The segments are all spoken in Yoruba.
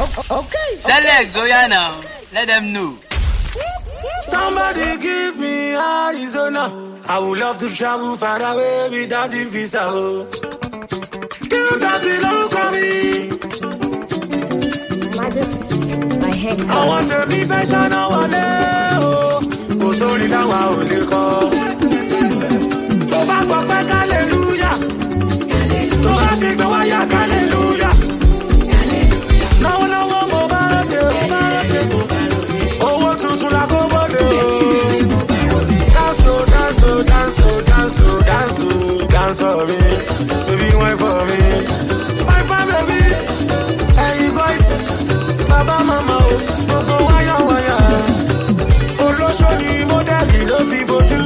Okay. Select okay. Let them know. Somebody give me Arizona. I would love to travel far away without the visa. Give that belong to me. Majesty, my head. I want to be fashion, I want to. Kò sórí táwa ò lè kọ́. Tó me, baby why for me. Why for baby, hey boys, baba mama oh, go o, gbogbo wáyà wáyà. Olóṣó ni mọ́dẹ́lì ló fi bojú.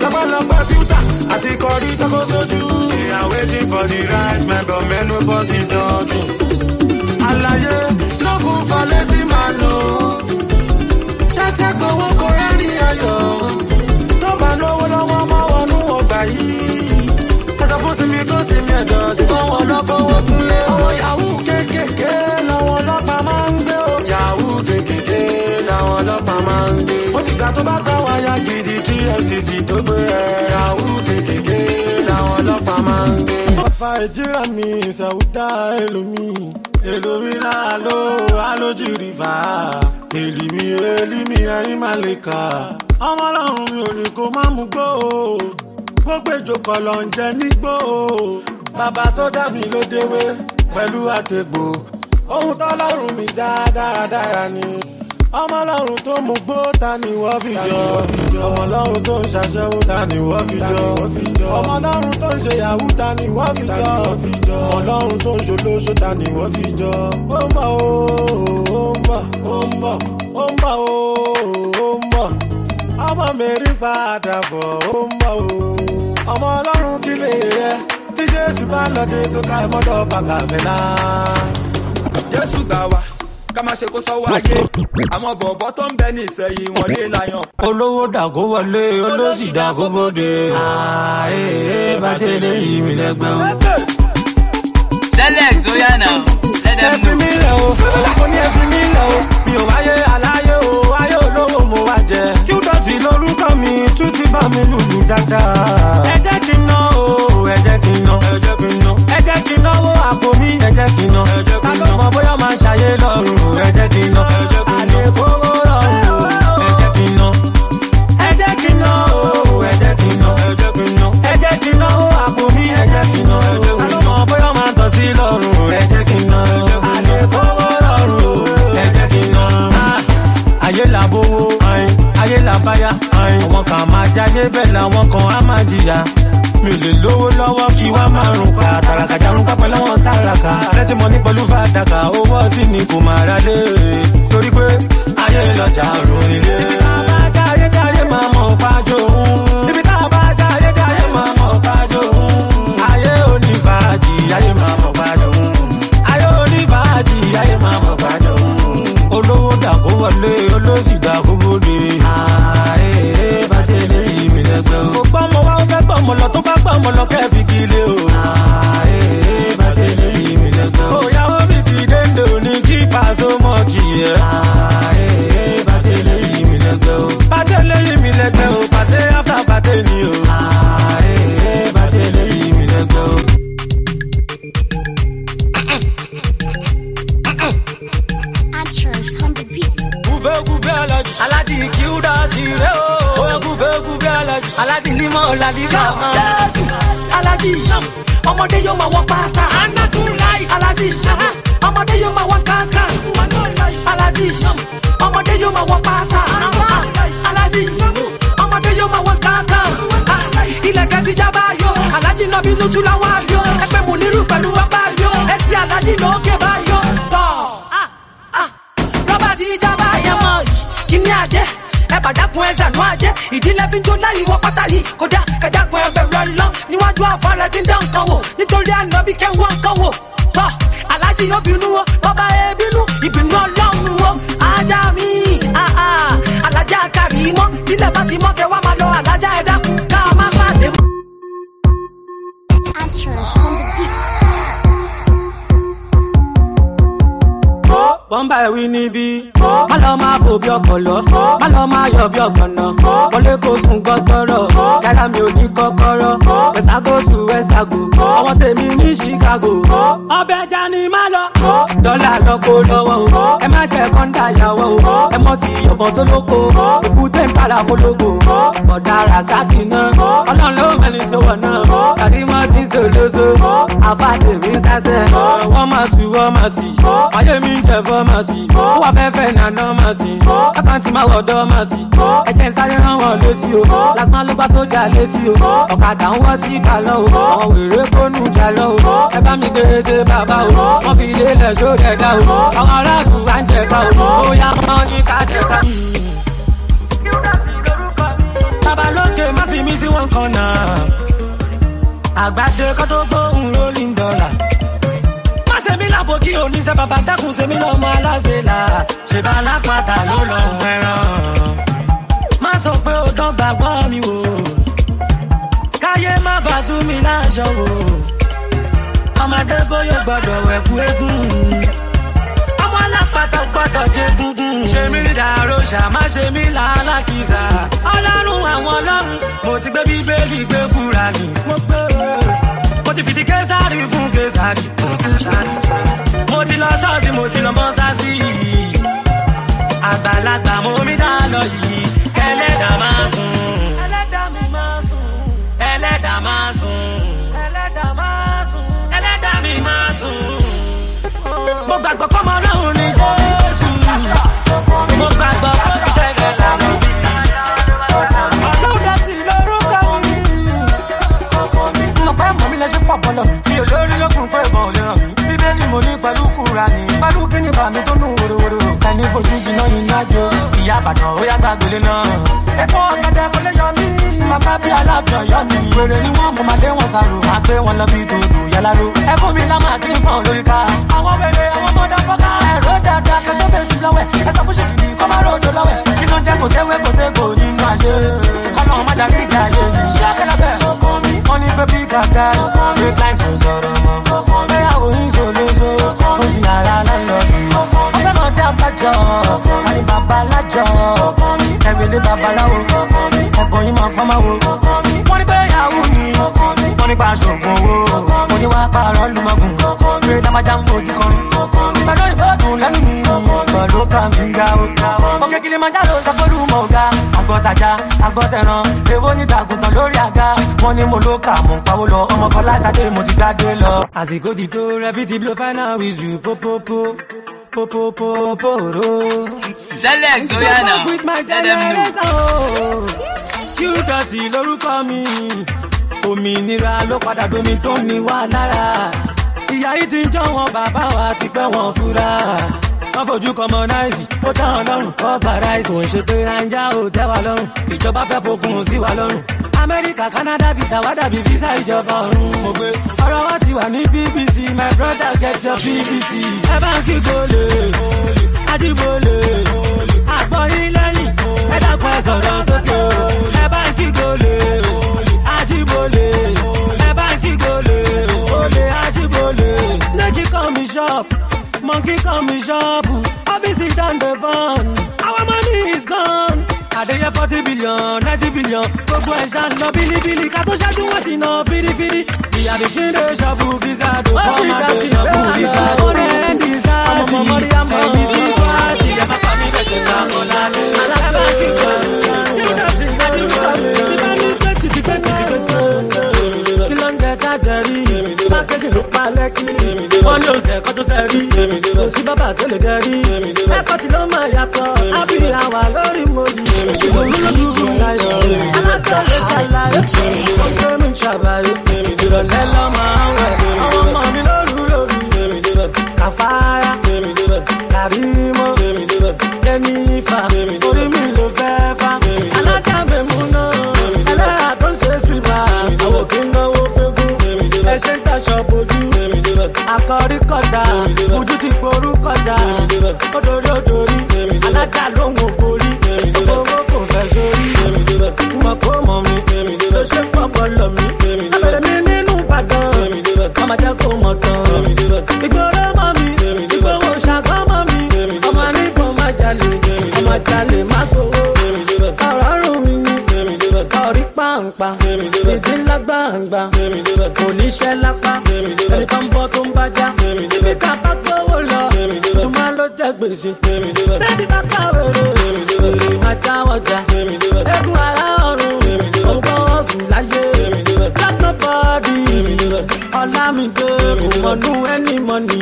Lọ́pọ̀lọpọ̀ fíútà àti kọrí tọ́kọ́ sójú. They are waiting for the ride, my government no bus is dodging. nàìjíríà mi ṣàwùdá ẹlòmí ẹlòmíràn àlọ àlójì rìfà èlìmí èlìmí ẹ̀yìn má lè kà ọmọ ọlọ́run mi ò ní kó má mú gbó gbogbo ìjòkọ̀ lọ ń jẹ nígbó bàbá tó dá mi ló déwé pẹ̀lú àtẹ̀gbò ohun tọ́lọ́run mi dáadáa dára ni ọmọ ọlọ́run tó mú gbó ta ni wọ́n fi jọ ọmọ ọlọ́run tó ń ṣaṣẹ́wó ta ni wọ́n fi jọ ọmọ ọlọ́run tó ń ṣe yahoo ta ni wọ́n fi jọ ọmọ ọlọ́run tó ń ṣolóṣó ta wọ́n fi jọ ó ń bọ̀ ó ń bọ̀ ó ń bọ̀ ó ń bọ̀ ó ń bọ̀ ọmọ mi rí padà bọ̀ ó ń bọ̀ ó ọmọ ọlọ́run kí lè rẹ tí jésù bá lọ́dẹ tó ká ẹ mọ́dọ̀ bàbá fẹ́ náà jésù gbà wá ká má ṣe kó sọ wáyé àwọn bọ̀bọ̀ tó ń bẹ ní ìsẹ̀yìn wọn lé láyàn. olówó dàgó wọlé olóṣì dàgó bóde ààyè bá ṣe lè yí mi lẹ́gbẹ̀ẹ́ o. sẹ́lẹ̀ tó yà náà lẹ́dẹ̀ẹ́ mú. ẹ̀fín mi lẹ̀ o ọ̀làkùn ní ẹ̀fín mi lẹ̀ o mi ò wáyé aláyé o wáyé olówó mo wá jẹ kí ó dọ̀tí lórúkọ mi tún ti bá mi lùlù dáadáa. ẹ jẹ́ kí n náwó àpò mi ẹ jẹ́ kí n ná ta ló mọ̀ bóyá máa ń ṣayé lọ́rùn ẹ jẹ́ kí n ná àlè kówó lọ́rùn ẹ jẹ́ kí n ná ẹ jẹ́ kí n ná ẹ jẹ́ kí n ná ẹ jẹ́ kí n náwó àpò mi ẹ jẹ́ kí n ná ta ló mọ̀ bóyá máa ń tọ́ sí lọ́rùn ẹ jẹ́ kí n ná àlè kówó lọ́rùn ẹ jẹ́ kí n ná. ayé làbówó ayé làbáyá àwọn kan máa jáde bẹ́ẹ̀ làwọn kan á máa jìyà mi ò lè lówó lọ́wọ́ kí wá márùn pa tàràkà jàrúkà pẹ̀lú àwọn tàràkà lẹ́tí mọ́ ní pẹ̀lú fàdákà owó ọtí ni kò máa ra lé torí pé ayé lọ́jà ọ̀run ilé. fọmọ lọ kẹfì kílé o. mi dandan. òyàwó mi ti dénde òní kí pàṣẹ mọ kì í yẹ. ààyè bá ṣe lè mi dandan. pàṣẹ mi dandan o pàṣẹ áfà pàṣẹ ni o. ààyè bá ṣe mi dandan. Actress on the beat. Gube gube alaji. Alaji kí ó o alájí mo mọ́ ọ̀làdí bàmá alájí ọmọdé yóò máa wọ́n pátá alájí uh-huh. ọmọdé yóò máa wọ́n kankan alájí ọmọdé yóò máa wọ́n pátá alájí ọmọdé yóò máa wọ́n kankan ah, ilẹ̀kẹ̀ ti já báyọ̀ alájí náà bínú tú láwọn àlọ́ ẹgbẹ́ mò nírú pẹ̀lú wọn báyọ̀ ẹsẹ̀ alájí lókè báyọ̀ tọ̀ ah, ah. rọ́bà ti já báyọ̀ kí ní adé ẹ bàdákun ẹ sànú àjẹ́. ìdílé fi ń jó láyé wọ pátá yìí kódà ẹ̀dàgbọ̀n ẹgbẹ̀rún ọlọ́ níwájú àfọlẹ́ ti ń dán nǹkan wò nítorí ànábì kẹ́ wọ́n nǹkan wò tọ́ aláàjì yóò bínú o baba ebinu. bínú ìbínú ọlọ́run o ajá mi alájà kàrí mọ́ tílẹ̀ bá ti mọ́ kẹwàá. wọ́n bá ẹ̀wí níbí. má lọ máa fò bí ọkọ̀ lọ má lọ máa yọ bí ọ̀gànà wọlé kó sùn gbọ́ sọ̀rọ̀ yàrá mi ò ní kọ́kọ́rọ́ wẹ̀sàgò tù wẹ̀sàgò ọwọ́ tèmi ní Chicago ọbẹ̀ jà ni má lọ dọ́là lọ́kọ́ lọ́wọ́ o ẹ má jẹ́ kọ́ńdà yàwó o ẹ mọ́ ti yọ̀bọ̀ sólókò òkú tẹ̀ ń para fólógò ọ̀dà rasaki náà ọlọ́run ló mẹ́ni tó wọ̀ náà tàbí mọ́ ti sòlóso àfàdé mi sásẹ̀ wọ́n máa tù wọ́n máa tì ayé mi ń jẹ́ fọ́ máa tì ó wà fẹ́fẹ́ nàná máa tì ẹ̀kan ti máa wọ̀dọ́ máa tì ẹ̀jẹ̀ ń sáré rán wọn létí o lásìmá ló bá sójà létí o ọ̀kadà ń wọ́ sí ìgbà lọ́wọ́ àwọn wèrè mi gbèrè ṣe bàbá ló dẹ̀dá o àwọn aráàlú wa ń jẹ̀ka o ó yá wọn ní ká jẹ̀ka. má fi mí sí wọn kan náà àgbàdo kó tó gbóhùn rolling dollar má ṣe mí lápò kí oníṣẹ́ bàbá dákun ṣe mí lọ́mọ aláṣẹ là ṣe bá alápàtà ló lọ fẹ́ràn má sọ pé ó dán gbàgbọ́ mi wò káyé má bàtú mi láṣọ wò ọmọ adébóyè gbọdọ̀ wẹ̀kú eégún ọmọ alápàtà gbọdọ̀ jẹ gúngún ṣe mí dàróṣà má ṣe mí làálàkìsà ọlọ́run àwọn ọlọ́run mo ti gbé bíbélì gbé kúránì mo gbé mo ti fìdí késàrì fún késàrì mo ti lọ sọ́ọ̀sì mo ti lọ mọ́sáàsì àgbàlagbà mo mi dá lọ yìí ẹlẹ́dàá máa sùn ẹlẹ́dàá máa sùn. mo gbàgbọ́ mi mi mi nù jó ìyá àbàdàn ó yá gbàgbélé náà. ẹ̀kọ́ ọ̀gẹ̀dẹ̀ kò lè yọ mí máa bí aláàfin ọ̀yọ́ ni. wèrè ni wọ́n mú màdé wọn sàrò. a gbé wọn lọ bí dòdò yáláró. ẹkún mi lámà kí n fọ́n lórí ká. àwọn wèrè àwọn ọmọdé fọ́ká. ẹ̀rọ dada kẹtọ́ bẹ́ẹ̀ sùn lọ́wẹ̀. ẹ sọ fún ṣèkìtì kọ́ máa ròdò lọ́wẹ̀. kí ló ń jẹ́ kò séwé kò ségò nínú ayé. kọ́nà ọmọ dàrí ìjà ayé mi. ṣé akẹ́lẹ́ bẹ́ẹ̀ ó kọ́ mi. wọ́n ní bébí gàgà. ó kọ́ mi. alábàjọ kárí bàbá alájọ ẹ̀rẹ̀lẹ̀ babaláwo ọ̀bọ̀ yìí máa fọ́nmá wo wọ́n ní pé yahoo ni wọ́n ní pa aṣọ́gun owó mo ní wàá pààrọ̀ lùmọ̀gùn pé lámájá ń bójú kan pàdó ìbòdùn lẹ́nu mi pẹ̀lú kàmí ga o òkè kiri máa já ló sọ fọ́lù mọ̀ ọ̀gá agbọ́tajà agbọ́tẹ̀ràn èwo ní tàgùntàn lórí àga wọ́n ní mo ló kà mọ̀ ń pawó lọ ọmọ fọláṣadé mo ti gbádé lọ. àsìkò ti tó rẹ fi ti blow final whistle pópópó popo poporo. Select oya na let them know. Qdotty oh. lórúkọ mi, òmìnira ló padà domi tó ní wa lára. Ìyá yìí ti ń jọ wọn bàbá wa ti pẹ́ wọn fura wọ́n fojú kan mọ náìsì ó tán lọ́rùn kọ́ paráìsì. kò ń ṣe pé nàìjà ò tẹ́ wa lọ́rùn ìjọba fẹ́ fokùn sí wa lọ́rùn. amẹ́ríkà canada visa wá dàbí visa ìjọba ọ̀run. mo gbé ọ̀rọ̀ wa ti wà ní bbc my brother get your bbc. ẹ bá ń kí gòlè àdìbòlè àgbọ̀nrín lẹ́yìn ẹ dákun ẹ sọ̀rọ̀ sókè ẹ bá ń kí gòlè àdìbòlè ẹ bá ń kí gòlè olè àdìbòlè lẹ́jì kọ́ mi ṣọ́ọ̀pù. monkey call me jabu, I visit down the band. Our money is gone. I dey here 40 billion, 90 billion. Gbogbo ẹ̀ ṣá lọ bílíbílí. Ká tó ṣáájú wọn ti na fírífírí. Ìyá mi kí n lè ṣọ́bù visa tó kọ́ máa tó ṣọ́bù visa tó. Ọmọ rẹ̀ ń di sáàsì. Ọmọ mọ̀mọ́ rí àmọ́ ẹ̀mí sí sáàsì. Ìyá pápá mi bẹ̀ ṣe máa kọ́ lálẹ́. Alábà kí n kọ́ lálẹ́. Kí ló ń jẹ ká jẹ̀rí? mákẹ́tì ló pa lẹ́kí. wọ́n ní oṣù ẹ̀kọ́ tó sẹ́ rí. kò sí bàbá tó lè gẹ rí. ẹ̀kọ́ tí ló máa yàtọ̀. àbí àwà lórí mojì. ìlú ló dúró láyọ̀. alákọ̀ọ́lẹ̀ ṣàlàyé. ọjọ́ mi ń ṣàbàyè. ìrọ̀lẹ́ lọ́ máa ń wẹ̀. àkọ́rí kọjá ojú ti gború kọjá odori odori alájà lóhùn lápá bèbí ńlá gbàǹgbà kò níṣẹ́ lápá ẹni tó ń bọ́ tó ń bá já bíbí ká bá gbówó lọ tó máa ló jẹ gbèsè bébí bá kàwé rè rè má jáwọ́ já egun ara ọ̀run ògbọ́n ọ̀sùn láyé just nobody ọ̀làmìdé kò mọ̀nú ẹni mọ̀nì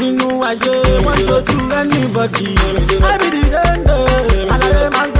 nínú ayé wọ́n tójú ẹni bọ̀dì ẹ̀mí dìde ń dè àlàyé máa ń gbé.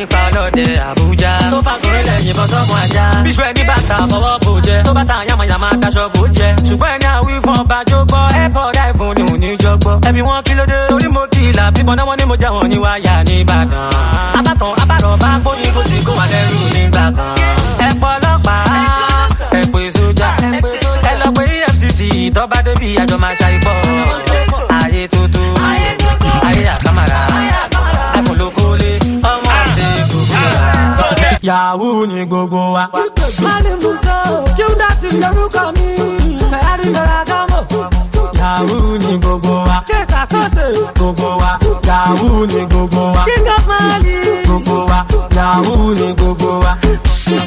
nípa ọlọ́dẹ Àbújá. tó fàgùrẹ́ lẹ̀ yìnbọn sọ́kùn ajá. bíṣu ẹni bàtà fọwọ́ bò jẹ. tó bàtà yamayama daṣọ bò jẹ. ṣùgbọ́n ẹni àwí fún ọba jó gbọ́. airport iphone ni ò ní jọ gbọ́. ẹbí wọn kí ló dé. orí mo kì í là bíbọn náà ni mo jẹ wọn ní wáyà nìbàdàn. abátàn abárọ̀ bá gbóyin bó ti kó wà lẹ́rù nígbà kan. ẹ pọ̀ ọlọ́pàá ẹ pè sójà ẹ lọ pé EFCC tọ́ba débi àjọ máa ṣàìbọ̀. ayé tuntun ayé yahoo ni gbogbo wa. mani muso kíndàtì lórúkọ mi fẹ́ẹ́ rí lọ́ra gámọ̀ yahoo ni gbogbo wa. gbéra sókè. gbogbo wa yahoo ni gbogbo wa. king of mali. gbogbo wa yahoo ni gbogbo wa.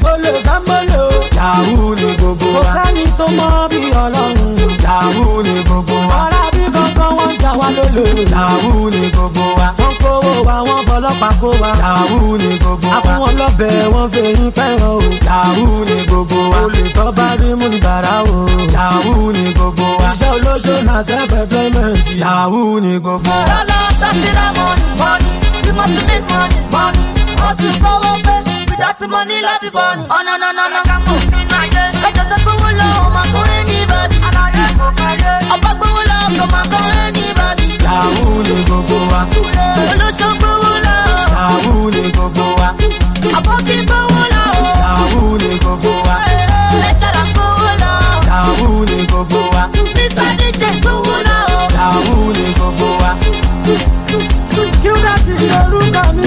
bolo bambolo. yahoo ni gbogbo wa. kò sẹ́ni tó mọ bí ọlọ́run. yahoo ni gbogbo wa. ọ̀rá bí gbọ̀ngàn wọn jà wá lólò. yahoo ni gbogbo wa. wọ́n kówó wa wọ́n fọlọ́pàá kó wa. yahoo ni gbogbo wa. àfún wọn lọ́bẹ̀ wọ́n fẹ̀yìn pẹ́ràn o. yahoo ni gbogbo wa. olùtọ́ bá rí múnibàrà o. yahoo ni gbogbo wa. iṣẹ́ olóṣèlú náà self employment. yahoo money go go. that's it, money, money. We must make money, money. Hustle, go up, With that money, love you, money. Oh, no, no, no, no. Yahoo ni gbogbo wa. Lẹ́tàrà gbowó go Yahoo ni gbogbo wa. àwọn olè gbogbo wa. Gilda ti lórúkọ mi.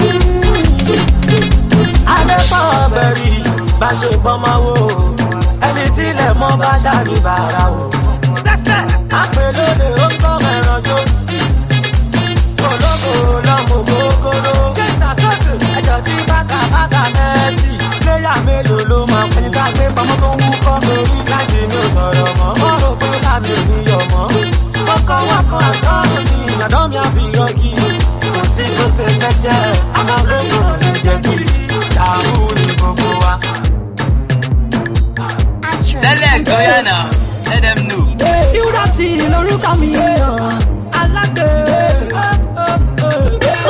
Adépọ̀ bẹ̀rì bá ṣe gbọ́mọ wo. Ẹni tí ilẹ̀ mọ́ bá ṣàrí bàrà o. Àpè lóde ó kọ́ ẹran jó. Kòlókò lọ́mọ kókóró. Jésà sọ́ọ̀tù ẹjọ́ tí bàkà bàkà mẹ́sì. Léyà mélòó ló máa kú? Ẹni ká gbé pamọ́ tó ń wúkọ́. Torí láti mi ò sọ̀rọ̀ mọ́. Mọ́rò pé láti ò yọ̀ mọ́. wako wako na damu ya viogi usikosefete amagongo lejeki tabu lipokoa select oyana let them know ìwúrọ̀tì lórúkọ mi yàn alágbèrè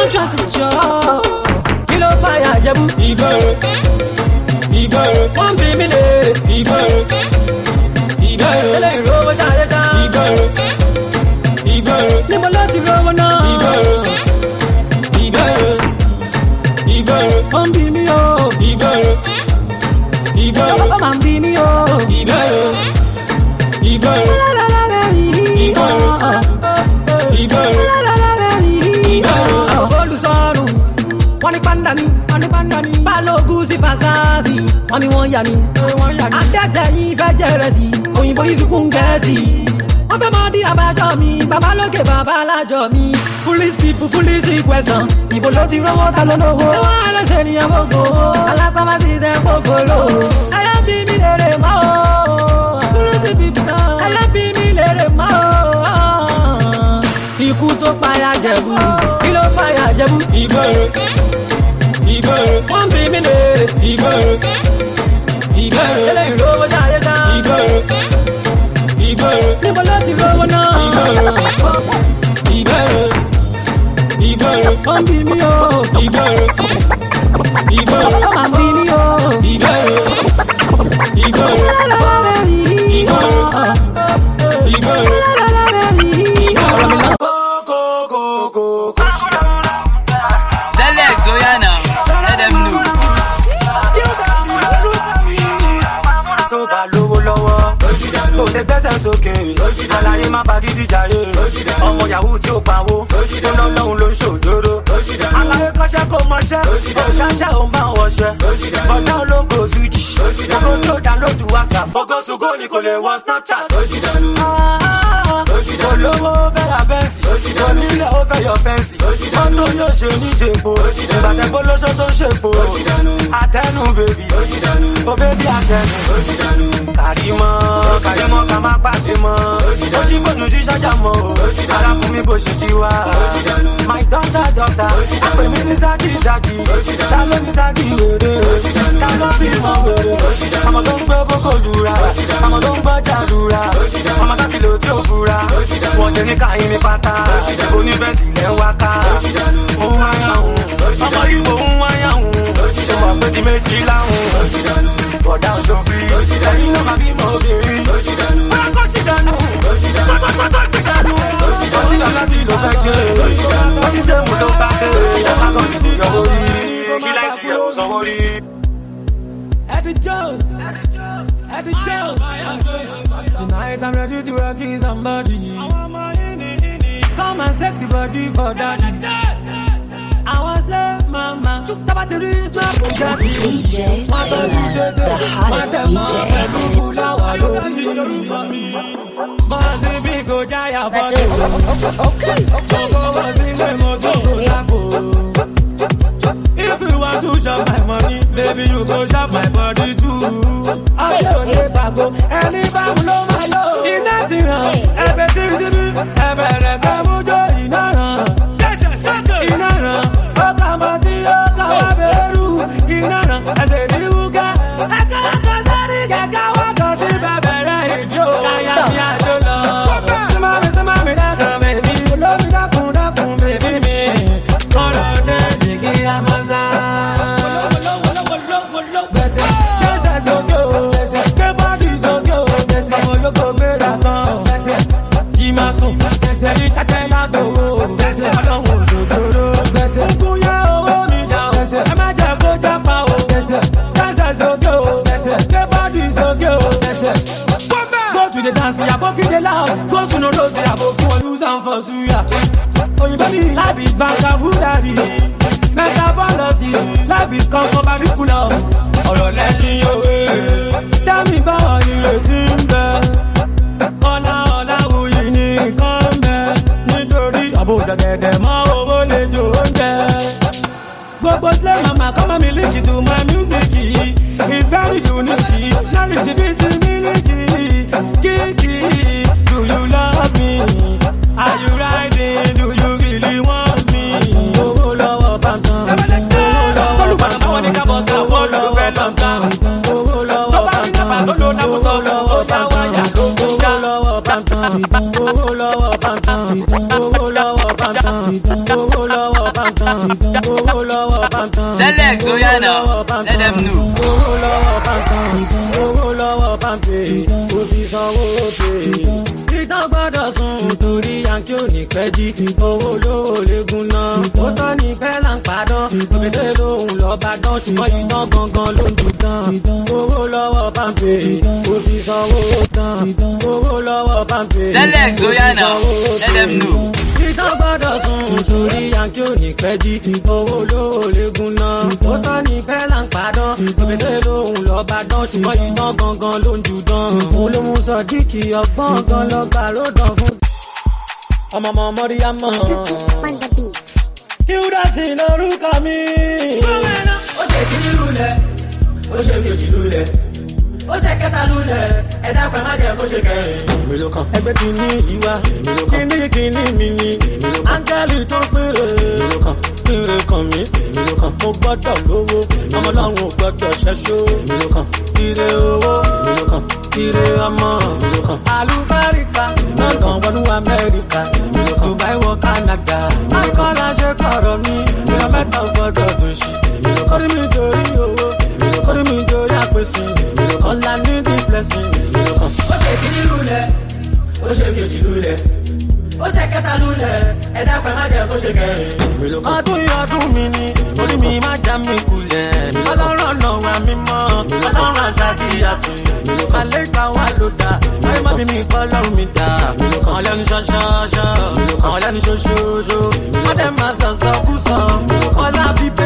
ojúṣàṣìjọ kí ló fàyà jẹ́bú ìbẹ̀rẹ̀ ìbẹ̀rẹ̀ wọ́n bí wọ́n ní wọ́n yà mí. adẹ́tẹ̀ yìí fẹ́ jẹrẹ sí i òyìnbó yìí sunkún gẹ̀ẹ́sì. wọ́n fẹ́ mọ dí abájọ mi bàbá lókè bàbá mi. foolish people foolish question ìbò ló ti rówó ta ló lówó. ẹ wá ẹlẹ́sẹ̀ ènìyàn gbogbo alápámá ti sẹ́ kó fòlò. ẹyẹ bí mi lèrè mọ́ o foolish people náà ẹyẹ bí mi lèrè mọ́ o. ikú tó payà jẹ̀bú kí ló payà jẹ̀bú ìgboro ìbẹ̀rù wọ́n bí mi lè ìbẹ̀rù ìbẹ̀rù eléyìí lówó ṣáyé sá ìbẹ̀rù ìbẹ̀rù níbo ló ti rówó náà ìbẹ̀rù ìbẹ̀rù ìbẹ̀rù wọ́n bí mi o ìbẹ̀rù ìbẹ̀rù wọ́n bí mi o ìbẹ̀rù ìbẹ̀rù. ṣe gbẹ́sẹ̀ sókè àlàyé má fagídí jàre ọmọ yahoo tí ó pawó ó lọ́lọ́hún ló ń ṣòjóró aláwé kọ́ṣẹ́ kò mọṣẹ́ ọ̀ṣáṣẹ́ ò máa wọṣẹ́ bọ̀dá olóńgbò switch gbogbo sí ò download whatsapp gbogbo ṣùgbọ́n ni kò lè wọ snapchat olówó fẹ́ ra bẹ́ǹsì onílẹ̀ ó fẹ́ yọ fẹ́ǹsì mọ́tò yóò ṣe oníjèpo ìgbàtẹ́gbó lóṣó tó ṣèpo àtẹnu bèbí ó bèbí àtẹnu kàrímọ́ kàrímọ́ ká má pàdé mọ́ ó jí fóònù mọ́ o ara fún mi bó ṣe jí wá my doctor doctor. Tápẹ̀ mi ní Zaki Zaki, ta ló ní Zaki wèrè, ta ló bí mọ wèrè, àmọ̀ tó ń gbé boko lura, àmọ̀ tó ń gbọ́jà lura, àmọ̀ láti lò tí ò fura, wọ́n ṣe ní káyín ní pátá, oníbẹ̀sì lẹ́ ń wáká, òun wáyà òun, ọmọ Ìgbò ń wáyà òun, ṣe wà pé di méjì láhùn, bọ̀dá òṣòfin, ẹ̀yin ló máa bímọ obìnrin. at the jail. Tonight I'm ready to rock you somebody. Come and set the body for daddy. I was love mama. Took the battery snap for daddy. DJ the hottest DJ. Okay. okay. okay. If you want to shop my money, maybe you go shop my body too. I feel the bago, any bago lo malo. Ina tira, ebe dizibi, ebe reka mujo ina ran. Ina ran, oka mati oka waberu. Ina ran, ase niwuka, eka eka. dance, Yabo kill the love. Go to no dose, Yabo for use and for suya. Oh, you life is better, who daddy? Better life is come for particular. Or let you away. Tell me about you, the timber. Hola, hola, who you need, come Nítorí, Abo, the dead, the more, the joy, the. Gbogbo sílẹ̀ Select ó yá nà let them know. Owó lọ́wọ́ pàǹtàn, owó lọ́wọ́ pàǹtàn, kò fi sanwó òkè tán gbọ́dọ̀ sùn torí yankí ò ní pẹ́ jí owó lówó léegun náà ó tọ́ ní pẹ́ là ń padán gbèsè lòun lọ bá dán ṣùgbọ́n ìtàn gangan ló ń dùn tán owó lọ́wọ́ pàǹpẹ́ kò fi sanwó owó lọ́wọ́ pàmpé. sẹ́lẹ̀ tó yà náà let them know. ìtàn gbọ́dọ̀ sùn nítorí yankí ò ní pẹ́ jí owó lówó léegun náà ó tọ́ ní pẹ́ là ń padàn òbèsè lòun lọ́ọ́ bá dán ṣùgbọ́n ìtàn gangan ló ń jù dán. òun ló mú sọdíkì ọgbọ́n gan lọ́gbà ló dán fún. ọmọ ọmọ mọ́ríyá mọ́. hilda sì lórúkọ mi. ó ṣe kí ní lulẹ̀ ó ṣe kejì lulẹ̀ ó ṣe kẹta lulẹ̀ ẹ̀dá kan má jẹ́ kó ṣe kẹrin. èmi ló kàn. ìwà èmi ló mi ni áńgẹ́lì tó péré èmi kan mi mo gbọ́dọ̀ lówó ọmọ ọlọ́run ò gbọ́dọ̀ ṣẹ́ṣó èmi owó èmi ọmọ èmi náà kàn wọnú amẹ́ríkà dubai wọ canada akọ́lá ṣe kọ̀rọ̀ mi ìrọ̀mẹ́ta gbọ́dọ̀ dùn sí. èmi ló owó kórìmí dorí àpèsè. All I need is blessing. Ó ṣe kìíní lulẹ̀, ó ṣe méjì lulẹ̀, ó ṣe kẹta lulẹ̀, ẹ̀dá pẹ̀ má jẹ́ kó ṣe kẹrin. Ọdún yìí ọdún mi ni, orí mi má já mi kulẹ̀. Ọlọ́run ọ̀nà wa mi mọ́, ọlọ́run àṣàbí àti. Màlẹ́gbà wa ló dá, báyìí má bí mi kọ́ lọ́run mi dá. Àwọn lẹ́nu ṣọ́ṣọ́ṣọ́, àwọn lẹ́nu ṣoṣooṣo, wọ́n dẹ̀ máa sọ̀sọ̀ kú sọ, ọlá bíb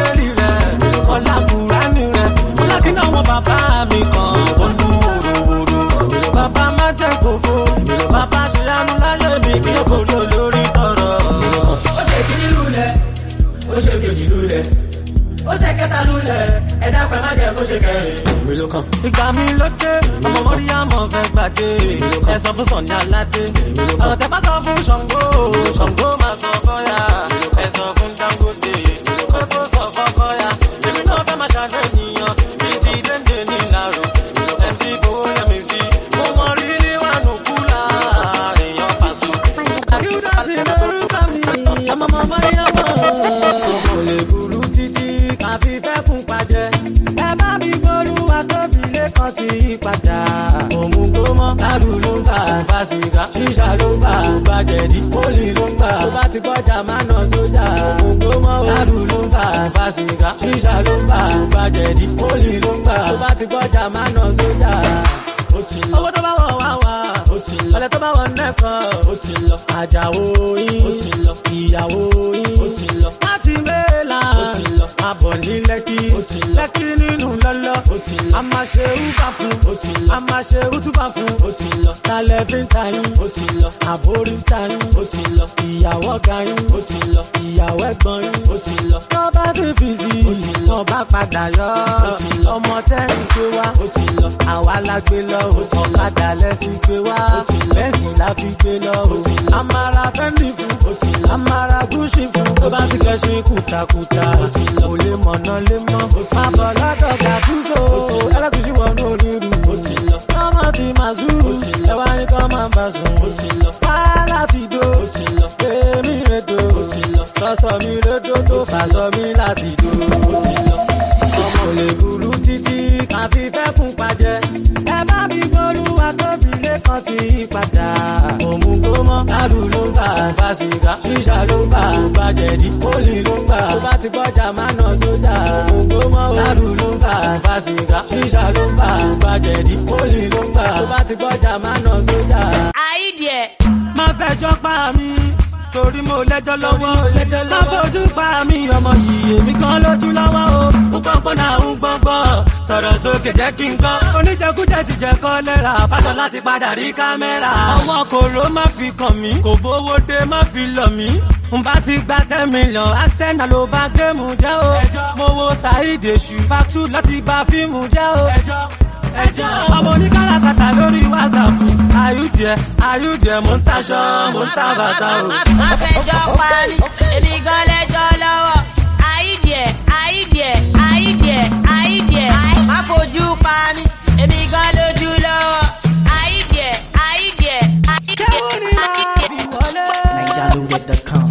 ṣe kẹrin. èmi ló kàn. ìgbà mi ló dé ọmọ mọ́rí àmọ́ fẹ́ gbàdé ẹ sọ fún Sunny Aládé ọ̀rọ̀ tẹ bá sọ fún Ṣàngó Ṣàngó máa sọ fọ́yà ẹ sọ fún Dangote. ti lọ. Àjàó yín ó ti lọ. Ìyàwó yín ó ti lọ. Láti Mẹ́lá ó ti lọ. Abọ̀ ní Lẹ́kì ó ti lọ. Lẹ́kì ní. ó ti lọ. a máa ṣe uber fún ó ti lọ. a máa ṣe utuba fún ó ti lọ. talẹ̀ fi ń ta yín ó ti lọ. àbórí ń ta yín ó ti lọ. ìyàwó ọ̀gá yín ó ti lọ. ìyàwó ẹ̀gbọ́n yín ó ti lọ. tó bá ti fi sí i tó bá padà yọ. ọmọ tẹ́rìn gbé wá ó ti lọ. àwa la gbé lọ ó ti lọ. ọ̀kadà lẹ fi gbé wá ó ti lọ. bẹ́ẹ̀sì la fi gbé lọ ó ti lọ. a máa ra fún ó ti lọ. a máa ra gúúsì fún tó bá ti kẹ́ ṣe kùtàkùtà ó ti lọ. kò mọ̀nà lé mọ́. má bọ̀ lọ́dọ̀ gàdúsọ̀ ẹlẹ́kùsí wọn ní olúdu. ọmọ ti máa zú ẹwà ní kọ́ máa mi lójó tó fàṣọ mi láti dó. ọmọ lè burú títí ká fi fẹ́kùn pàjẹ́ ẹ bá mi gbóríwá tóbi lẹ́kọ̀ọ́ sí i padà. òmùgọ̀ mọ́ kálù ló ń bá tó bá ti gbọ́jà fa sìgá ṣíṣà ló ń fà gbàjẹ̀dí pólì ló ń gbà tó bá ti gbọ́jà má nà sójà. àìdíẹ. má fẹjọ́ pa mi torí mo lẹ́jọ́ lọ́wọ́ má fojú pa mi ọmọ yìí èmi kan lójú lọ́wọ́ o ń gbọ́ngbọ́n náà ń gbọ́ngbọ́n sọ̀rọ̀ sókè jẹ́ kí n gbọ́. oníjẹkújẹ ti jẹ kọ́lẹ́rà fásọ láti padà rí kámẹ́rà. ọwọ́ kòró má fi kàn mí kò bówó dé má fi lọ̀ mí. n bá ti gba ten arsenal ló bá géèmù jẹ́ o. mo wo saheed èṣù patu láti bá fíìmù jẹ́ o. ẹjọ́ oníkàràkàtà lórí whatsapp ayúdìẹ ayúdìẹ mò ń taṣọ mò ń ta bàtà o. wọ́n fẹ́ jọ pa ni èmi gan lẹ́jọ́ lọ́wọ́ ayídìẹ ayídìẹ ayídìẹ. fojú pa ni èmi gan lójú lọ́wọ́ àìdíẹ àìdíẹ àìdíẹ àìdíẹ. NigeLoot.com.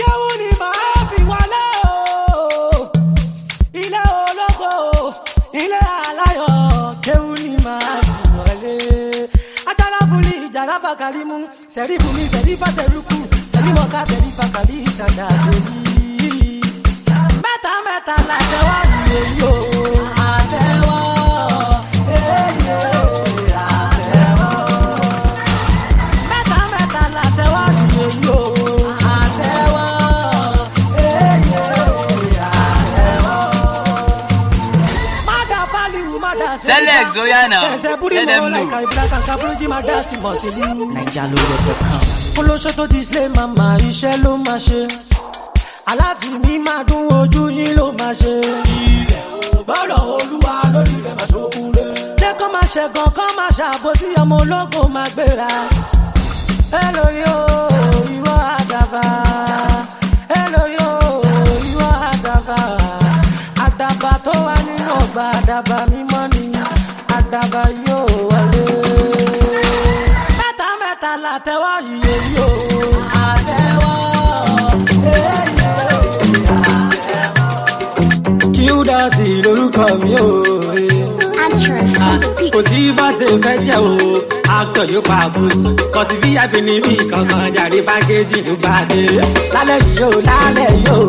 jáwọ́ ni màá fi wọlé o ilé olóko ilé aláyọ̀ kéwù ni màá fi wọlé. ajala fúnni ìjàrá bàkàrí mú sẹ̀rí bùnmi sẹ̀rí bá sẹ̀rí kù tẹ̀lé mọ̀ká tẹ̀lé bàkàrí ìsàdà sẹ́yìn mẹ́ta mẹ́ta la jẹ́ wá lóyún o. Selex oya na let them know. naija ló yẹ pẹ kan. olóṣó tó display màmá iṣẹ́ ló máa ṣe aláti mi máa dún ojú yín ló máa ṣe. ilẹ̀ ò gbọ́dọ̀ olúwa lórí rẹ̀ máa ṣokùn lé. lẹ́kọ́ máa ṣẹ̀gàn kọ́ máa ṣàbòsí ọmọ ológun máa gbéra. ẹ lóye o ìwọ àdàbà. ẹ lóye o ìwọ àdàbà. àdàbà tó wà nínú ọgbà àdàbà Sọláàtì lórúkọ mi o. Ah, kò sí bá ṣe fẹ́ jẹ́ o, actor yóò pa àbòsí. Kọ̀sí VIP níbi kankan jàre pákéjì ló bá dé. Lálẹ́ yìí yóò lálẹ́ yóò.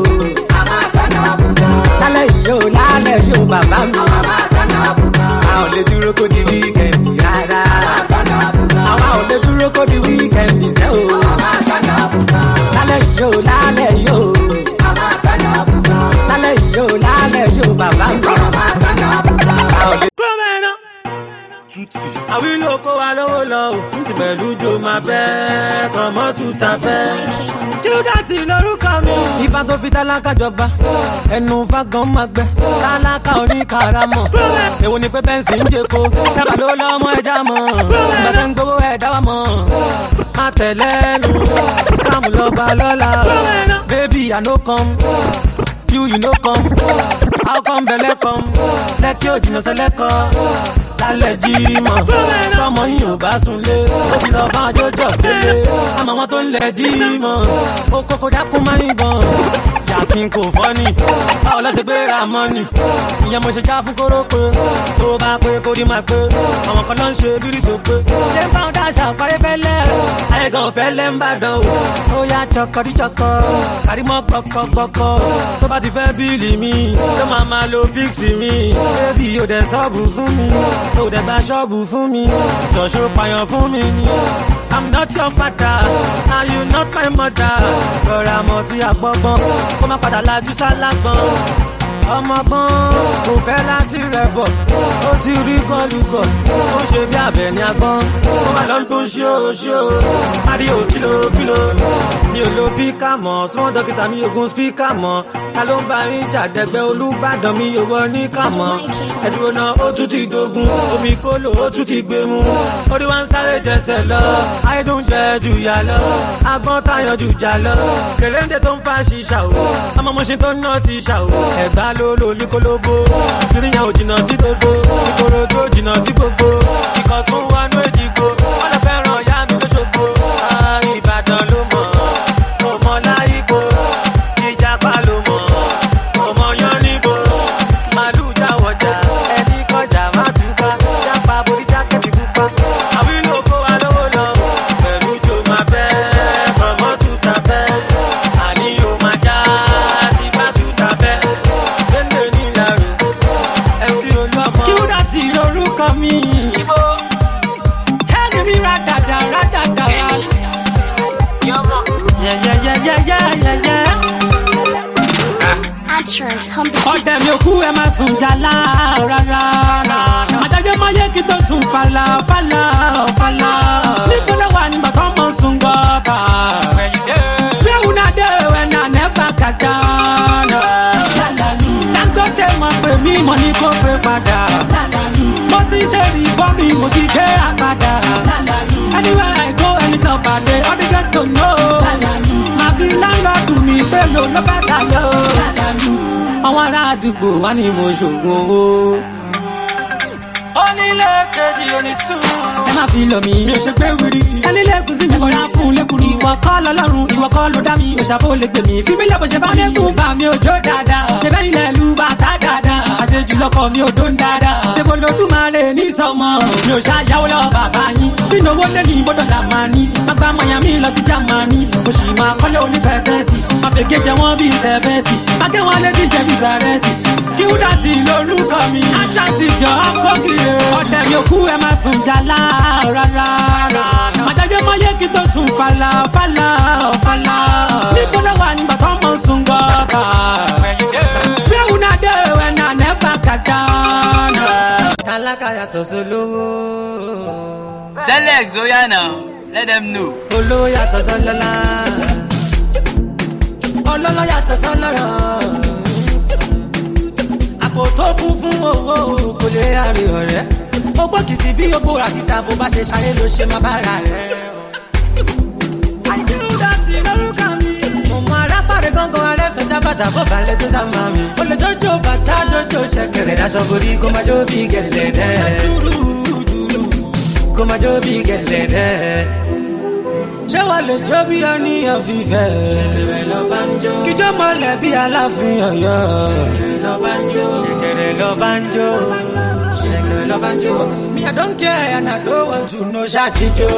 Màmá àtọ́nà àbùkù. Lálẹ́ yìí yóò lálẹ́ yóò bàbá mi. Màmá àtọ́nà àbùkù. A ò lè dúró kó di wíkẹ̀ndì rárá. Màmá àtọ́nà àbùkù. Àwa ò lè dúró kó di wíkẹ̀ndì sẹ́ o. Màmá àtọ́nà àbùkù. Lálẹ́ yìí yóò lálẹ́ yóò. sí. àwí ló kó wa lówó lọ o pẹ̀lú jo máa bẹ́ kọ́mọ́ tuta bẹ́. Júdàtì lórúkọ mi. Ifá tó fi tálákà jọba. Ẹnu fagan máa gbẹ. Tálákà oníkàrà mọ̀. Èwo ni pé bẹ́ǹsì ń jẹ́ko? Dábàá ló lọ́mọ ẹja mọ̀. Bàbá ń gbowó ẹ̀dá wa mọ̀. Má tẹ̀lé nu. Sáàmù lọ́ba lọ́la. Bébì ànó kan. You ìnó come akọ ń bẹ lẹ́kọ̀ọ́ lẹ́kí òjìnà sẹ́lẹ́kọ̀ lálẹ́ jímọ̀ tọmọ yìí ò bá sunlé ó ti lọ bá ọjọ́ jọ̀ pé àmọ́ wọn tó ń lẹ̀ jímọ̀ ó kókó dákú máa ń bọ̀ yasin kò fọ́nì báwo lọ́sẹ̀ gbé ra mọ́nì ìyẹn mo ṣe já fún kóró pé tó bá pé kó rí máa pé àwọn kan ló ń ṣe gírí so pé ṣé ń bá wọn dáṣà parí fẹ́lẹ́ ayé gan ọ̀fẹ́ lẹ́ ń bá dán o ó yá chọkọ rí chọkọ kárí mọ́ kọ́kọ́kọ́kọ́ tó bá ti fẹ́ bíìlì mi ló máa máa lo píksì mi bébì ò dẹ̀ ṣọ́ọ̀bù fún mi ò dẹ̀ gba ṣọ́ọ̀bù fún mi jọ̀ṣọ́ pààyàn fún mi ni. I'm not your father. Are you not my mother? Oh. I'm not your father. Oh. Come on, father, like you, so like, oh. ọmọ kan kò fẹ́ láti rẹ̀ bọ̀ ó ti rí kọlùkọ̀ ó ṣe bí abẹ ní agbọ́n ó má lọ ń tún ṣó ṣó parí ò mi ò lo píkà mọ́ súnmọ́ dókítà mi ogun spíkà mọ́ ta ló ń bá yín jàdẹ́gbẹ́ olúbàdàn mi ò wọ ní kàmọ́ ẹ̀dúró ó tún ti dogun omi kóló ó tún ti gbé mu orí wa ń sáré jẹsẹ̀ lọ ayédúnjẹ jùyà lọ agbọ́n tayọ̀ jùjà lọ kèléńdé tó ń fa ṣìṣà o ọmọ mọ̀ṣin tó ń ná ti ṣà o ẹ̀gbá lólò líkólóbó. síríyàn ò jìnnà sí gbogbo. ìkòròdú ò jìnnà sí gbogbo. ìkànsó wa ní èjì. yòókù ẹ má sùn jàlá rárá. àmàjáde má yẹ kí tó sùn fàlà fàlà fàlà. nípínlẹ̀ wà ní bàtà ọmọ sùn gọ́ta. bí ẹ̀wù náà dé ẹ̀wẹ̀ náà nẹ́fà kàdá. Dangote mọ̀ pé mi mọ̀ ní kó pé padà. mo ti ṣe rí bọ́ọ̀lù mo ti dé àpàdà. anywhere I go anytime pàdé all the girls go know. bí láńlọ́ọ̀dù mi pé lò ló bá dà lọ. àwọn ará àdúgbò wá ní mo ṣògùn owó. onílé kejì onísùúrù. ẹ má fi lọ mi mi ò ṣe pé wíri. ẹni lẹ́kùn sí mi kò rá fún lẹ́kùn ní. ìwọ kọ́ lọ́lọ́run ìwọ kọ́ ló dá mi òṣàbò lè gbè mí. fi mí lẹ́bọ̀ ṣe bá mi kú bá mi ò jó dáadáa. ṣe bẹ́yìn lẹ́lu bàtà dáadáa. àṣejù lọkọ mi ò ń dáadáa. jáde bọ́dọ̀ tún máa rẹ̀ ní sọmọ. mi ò ṣàyàwó lọ́wọ́ bàbá yín. bí ìnáwó lé ní bọ́dọ̀ làmání. àgbà mi lọ sí jámání. mo sì máa kọ́lé onífẹ̀ẹ́fẹ́sì. àfẹ̀gé jẹ wọ́n bíi tẹ̀fẹ́sì. akẹ́wọ̀n alẹ́ bíi jẹ́ bizarẹ́sì. kí wúdà ti lórúkọ mi. àtàsí jọ kókìlẹ̀. ọ̀tẹ̀ mi ò kú ẹ má sùn jàlá rárá. màdájọ́ mọ yé kí tó sùn fàlà fàlà fàlà. níbo lọ́wọ́ àníbàtọ́ mọ̀ sùn gbọ́ta. Kalaka ya to Zulu. Select Zoyana, let them know. Olo ya to Zolala. Ololo ya to Zolara. Àpò tó kún fún owó kò lè rárí ọ̀rẹ́. Ó gbókìtì bí yóò gbóra kìsà bó bá ṣe ṣayé ló ṣe máa bá ara rẹ̀. Àìkú dá sí lórúkà mi. Mo mọ arápàdé gángan bàtà kó balẹ̀ tó sá máa mi. olè tó jó bàtà tó jó ṣẹ̀kẹ̀rẹ̀ aṣọ borí kó máa jó bí gẹ̀lẹ̀dẹ́. kó máa jó bí gẹ̀lẹ̀dẹ́. ṣé wàá lè jó bí ọníyàn fífẹ́? ṣẹ̀kẹ̀rẹ̀ lọ bá ń jó. kíjọ́ mọ́lẹ̀ bí aláàfin ọ̀yọ́. ṣẹ̀kẹ̀rẹ̀ lọ bá ń jó. ṣẹ̀kẹ̀rẹ̀ lọ bá ń jó. ṣẹ̀kẹ̀rẹ̀ lọ bá ń jó. mi I don't care and jíjó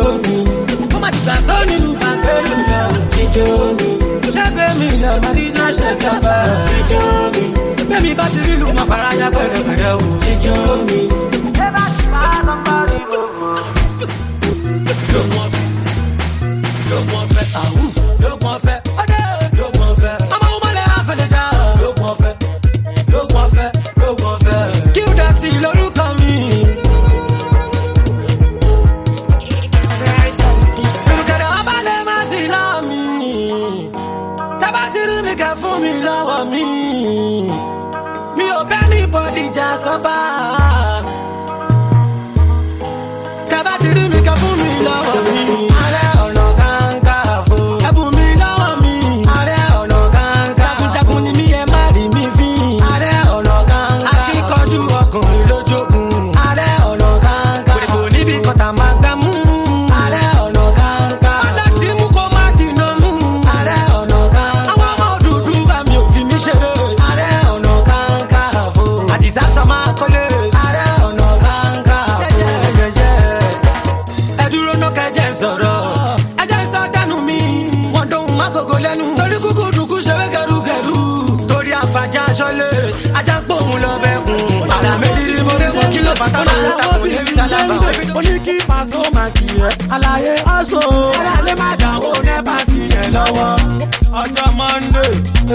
má ti gbà tó nílùú bàgbé lù jíjó ṣẹ́gbẹ́ mi lọ́rọ̀ níjọ́ ṣẹ̀fẹ́ bá. jíjọ́ mi. ẹgbẹ́ mi bá ti rí lu mọ faraya pẹ̀rẹ̀pẹ̀rẹ̀ o. jíjọ́ mi. ṣé bá ṣì máa lọ parí gbogbo. ló fẹ́ ló fẹ́ àwù ló fẹ́ ọdẹ. soba.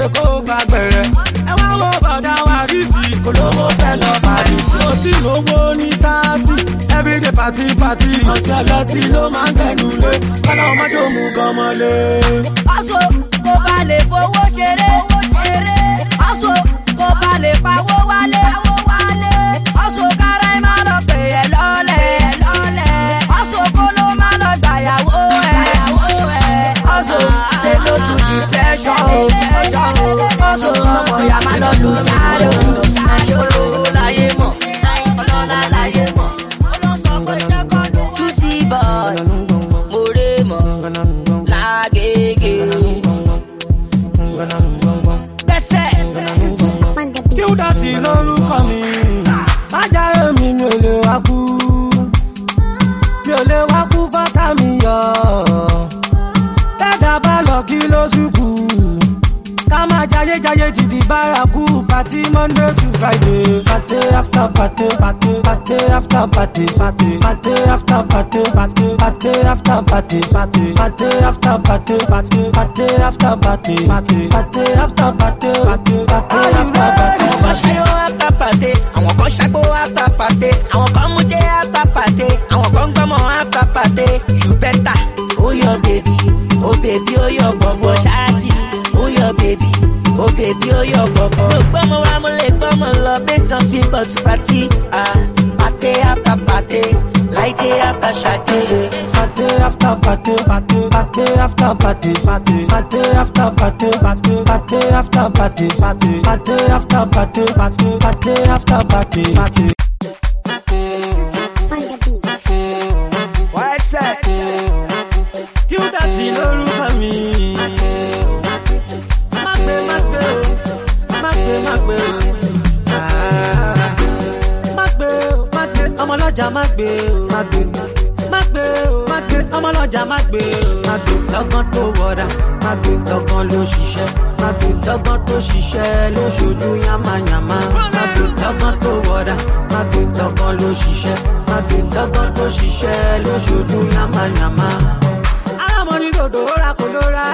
èkó gbàgbẹ̀rẹ̀ ẹ wá wo bọ̀dá wa rísì olówó fẹ́ lọ parí. ó ti lówó ní táàtì everyday party party ọtí ọlọ́tí ló máa ń tẹnu lé kọ́lá ọmọdé òmù gan mọ́lé. ọ̀ṣọ́ kò bá lè fowó ṣeré. ọ̀ṣọ́ after party, party, party after party, party, party after party, party, party after party, party, party after party. Àwọn kan ṣe ó after party, àwọn kan ṣàgbó after party, àwọn kan mú jẹ́ after party, àwọn kan gbọ́mọ after party. You better, ó oh, yọ bèbí, ó oh, bèbí ó oh, yọ gbọ̀gbọ̀ ṣáàtì, baby, ó bèbí ó yọ gbọ̀gbọ̀. Gbogbo saati o yo bebi o baby, o yo gbogbo gbogbo omo wa mo lè gbọ́mọ lọ based on speed but party. Ah after party, like it after shati. Party after party, party, party after party, party, party after party, party, party after party, party, party after party, party, party after party, party. ọmọlọ́jà má gbé o. má gbé má gbé o. má gbé ọmọlọ́jà má gbé o. má gbé lọ́gán tó wọ̀dà. má gbé lọ́gán ló ṣiṣẹ́. má gbé lọ́gán tó ṣiṣẹ́ ló ṣojú yàmáyàmá. má gbé lọ́gán tó wọ̀dà. má gbé lọ́gán ló ṣiṣẹ́. má lọ́gán tó ṣiṣẹ́ ló yàmáyàmá. alámọ̀ ní dòdò ora ra kò ló ra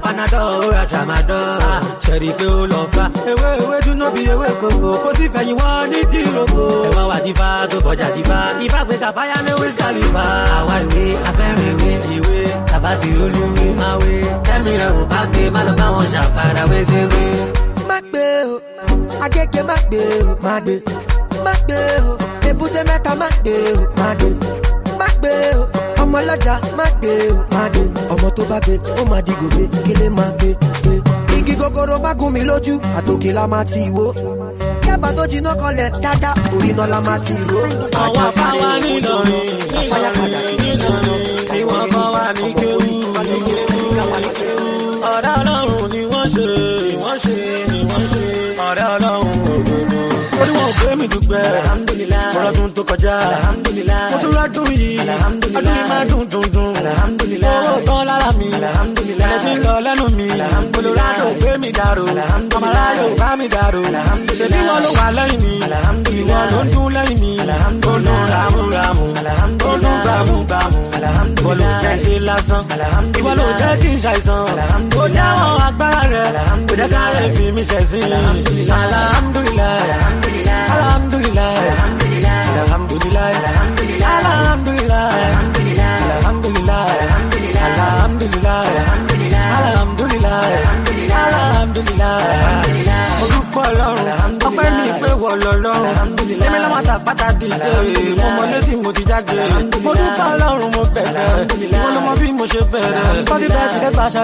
panadol ó ra tramadol. sẹ̀rí pé ó lọ fa ewé ewé dúná bí ewé kòkó kó sì fẹ̀yìn wọ́n ní dìroko. ẹ̀wọ̀n wà dífá tó fọjà dífá ìfá pé kàfáyà ní wíṣ kàlífà. àwa ìwé afẹ́rẹ̀wé ìwé tàbá ti olúwe máa wé. tẹ́mi rẹ̀ ò bá gbé má lọ bá wọn ṣàfarawé séwé. má gbé o agége má gbé o má gbé má gbé o èbúté mẹ́ta má gbé o má gbé má gbé o. ọmọ alájà má gbé o má gbé ọmọ tó bá gbé ó má di gòbé kílé má gbé gbé igi gogoro bá gún mi lójú àtòkè la má ti wó dábàá tó jiná kọlẹ̀ dáadáa orí náà la má ti ró. àwọn afáwa nílọrin nílọrin nílọrin tí wọ́n kọ́ wa ní kéwú ní kéwú. dúpẹ́. alhamdulilayi. ọlọ́dún tó kọjá. alhamdulilayi. mo tún rà dùn yìí. alhamdulilayi. ọdún máa dùn dùn dùn. alhamdulilayi. owó oh, kan lára mi. alhamdulilayi. ẹni lọ lẹ́nu mi. alhamdulilayi. olùrànlọ́ gbé mi dàrú. alhamdulilayi. ọmọlá bá mi dàrú. alhamdulilayi. ló wà lẹ́yìn mi. alhamdulilayi. alhamdulilayi. alhamdulilayi. ìwọ ló jẹ́ ìwọ ló jẹ́ kí n ṣàìsàn. Alhamdulillah, Alhamdulillah, Alhamdulillah, Alhamdulillah, Alhamdulillah, Alhamdulillah, Alhamdulillah, Alhamdulillah, Alhamdulillah, Alhamdulillah, Alhamdulillah dúpẹ́ ọlọ́run ọpẹ́ ní pé wọ lọ́lọ́run èmi lọ́mọ tàpátá dìde mo mọ létí mo ti jáde mo ọlọ́run mo bẹ̀rẹ̀ mo lọ́mọ bí mo ṣe bẹ̀rẹ̀ bọ́dí bẹ́ẹ̀ ti mi ọpẹ́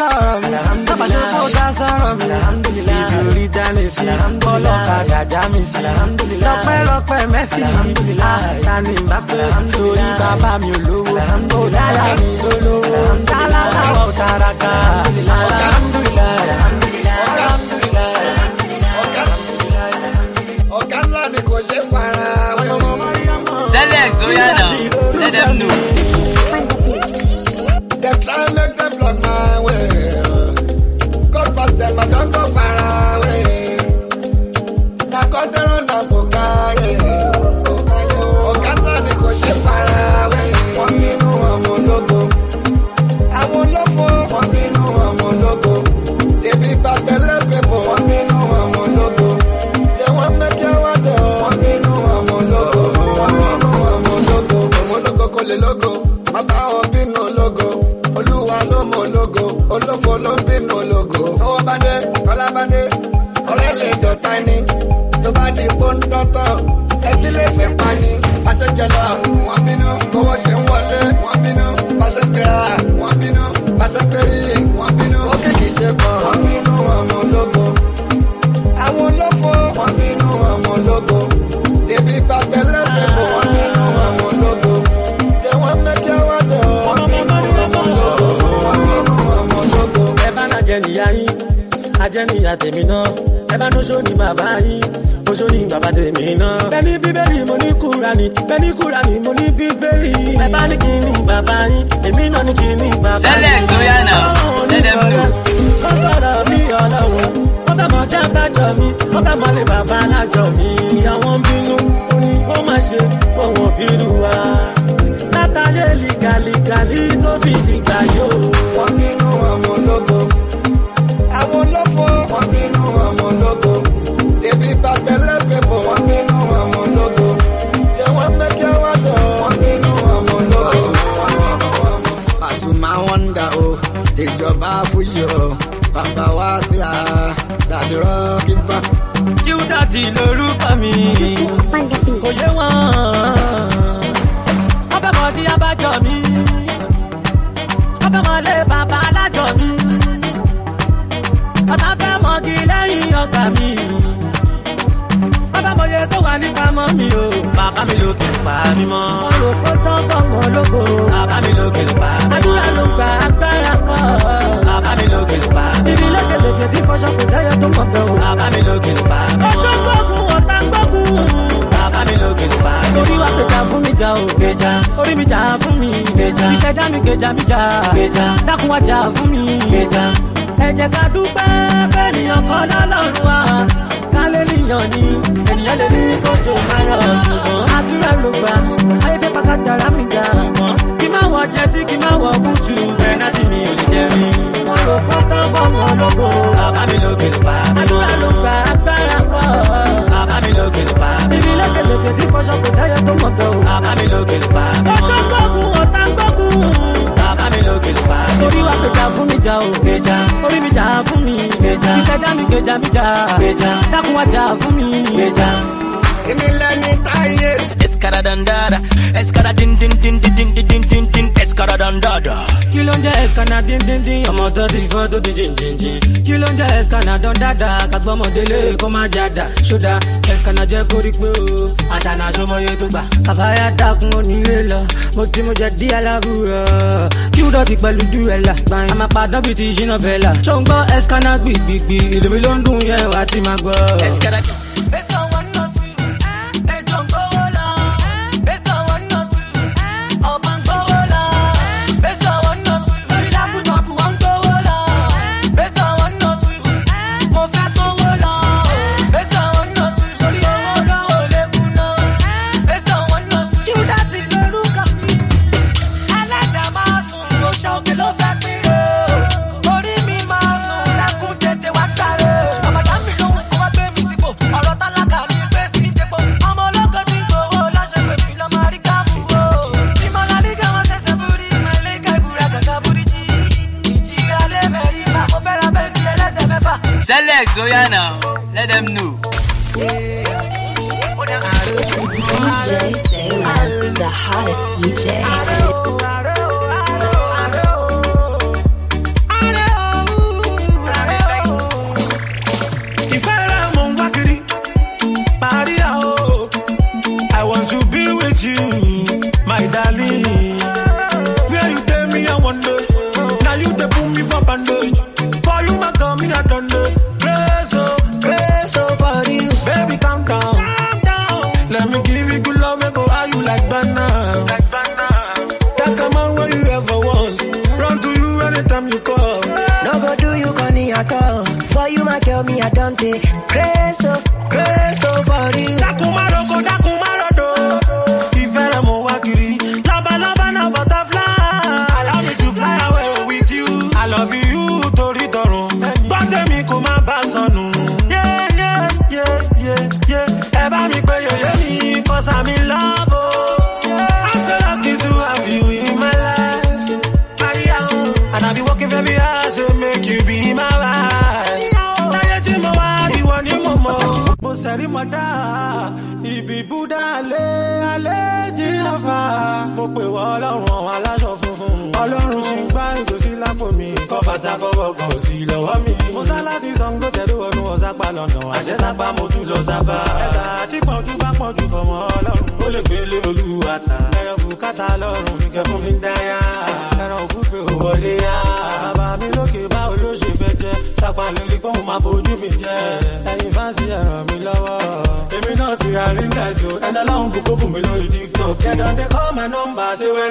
rọrọ mi ṣe sọ̀rọ̀ mi dání sí já mi sí lọ́pẹ́ lọ́pẹ́ mẹ́sì pé torí bàbá mi mi ọ̀ tàràkà. Select, so yeah now. Let them know. They try make them block my way. God bless them, I don't go far. bá dé tọ́lá bá dé ọ̀rẹ́ lè dọ̀tá ni tó bá di pọ́ńdọ́tọ̀ ẹbí lè fẹ́ pa ni pàṣẹ jẹ wọn bínú bọ́wọ́ ṣe ń jẹ́ mi àtẹ̀mí náà ẹ bá lóṣó ni bàbá yín oṣó ni bàbá tèmi náà. bẹ́ẹ̀ni bíbélì mo ní kúránì bẹ́ẹ̀ni kúránì mo ní bíbélì. ẹ bá ní kí bàbá yín èmi náà ní kí bàbá yín. sẹ́lẹ̀ tó yà náà tẹ́lẹ̀ mú. ó sọ̀rọ̀ bí ọlọ́run ó fẹ́ mọ̀ jẹ́ bájọ́ mi ó fẹ́ mọ̀ lé bàbá alájọ mi. ìyàwó ń bínú ó ó má ṣe òun ò bínú wa látàlẹ́ lìgàlìgàlì tó fi Júdásì lórúkọ mi kò yé wọn wọ́n fẹ́ mọ̀ tí abájọ mi wọ́n fẹ́ mọ̀ lé bàbá alájọ mi ọ̀tá fẹ́ mọ̀ kí lẹ́yìn ọgbà mi wọ́n yẹ tó wà nípa mọ́ mi o bàbá mi lókè pa mí mọ́. olùkó tán fọmọ ológo bàbá mi lókè pa mí mọ́. àdúrà ló gba agbára kọ́ bàbá mi lókè pa mí mọ́. ibi lókèlèkè tí fọṣọ kò sẹ́yọ tó mọ̀ bẹ́ẹ̀ o bàbá mi lókè gbẹjà o. gbẹjà. orí mi jà fún mi. gbẹjà. ìṣẹ̀dá mi gbẹjà mi jà. gbẹjà. dákun wá jà fún mi. gbẹjà. ẹ jẹ́ ká dúpẹ́ bẹ́ẹ̀nìyàn kan lọ́lọ́run wa. kálẹ̀ nìyàn ni ènìyàn lè ní kójú márùn-ún. ṣùgbọ́n àdúrà ló gbà ayé fẹ́ pàkàtàrà mi ga. kí má wọ jẹ́sí kí má wọ bùtù. tí fọṣọ kò sẹ́yọ tó mọ̀ dọ̀ o. bàbá mi lókè ló bá mi mọ́. fọṣọ gbógun ọ̀tá gbógun. bàbá mi lókè ló bá mi mọ́. orí wa gbèjà fún mi jà o. gbèjà orí mi jà fún mi. gbèjà ìṣẹ̀dá mi gbèjà mi jà. gbèjà dákun wa jà fún mi. gbèjà Imilani tayer dandada Eskara din din din din din din din din din Eskara dandada Kilonja eskana din din din Ọmọ tó ti fọ́ tó ti din jin jin Kilonja eskana dandada Kagbọ́mọdélé kó má jáda Ṣódà eskana jẹ́ kórí pé o Àṣàna sọmọye tó gbà. Àbáyá dákun onílé lọ, mo ti mo jẹ dí alábùrọ̀. Kí wúdọ̀ ti pẹ̀lú jù ẹ̀ là gbàyìn. Àmà padà bíi ti ṣínà bẹ́ẹ̀ là. Ṣé o ń gbọ́ ẹ̀sìkánná gbìgbìgbì? Ìlú mi ló oh yeah now. Let them know. DJ Sailors, the hottest DJ. you mo pè wá ọlọ́run aláṣọ funfun. ọlọ́run ṣì ń gbá ìgòsí lápò mi. kọ́ bàtà fọwọ́ kàn sí lọ́wọ́ mi. mo sá láti sango tẹ̀lé wọ àjẹsápá lọ́nà àjẹsápá mojú lọ sábà. ẹ̀sà àti pọ̀jù bá pọ̀jù fọmọ ọlọ́run. ó lè gbélé olúwa ta. ẹ̀rọ bùkátà lọ́rùn mi kẹ́ fún mi dáyà. ẹ̀rọ òkúfe ò wọlé yá. bàbá mi lókè báwo ló ṣe fẹ́ jẹ́. sápá lórí kó máa fojú mi jẹ́. ẹ̀yin fáǹsì ẹ̀rọ mi lọ́wọ́. èmi náà ti ra ríńgà sí ẹ̀dá láwọn kókó bù mí lórí tiktok. kẹ́dọ̀ dé call my number ṣé wẹ́n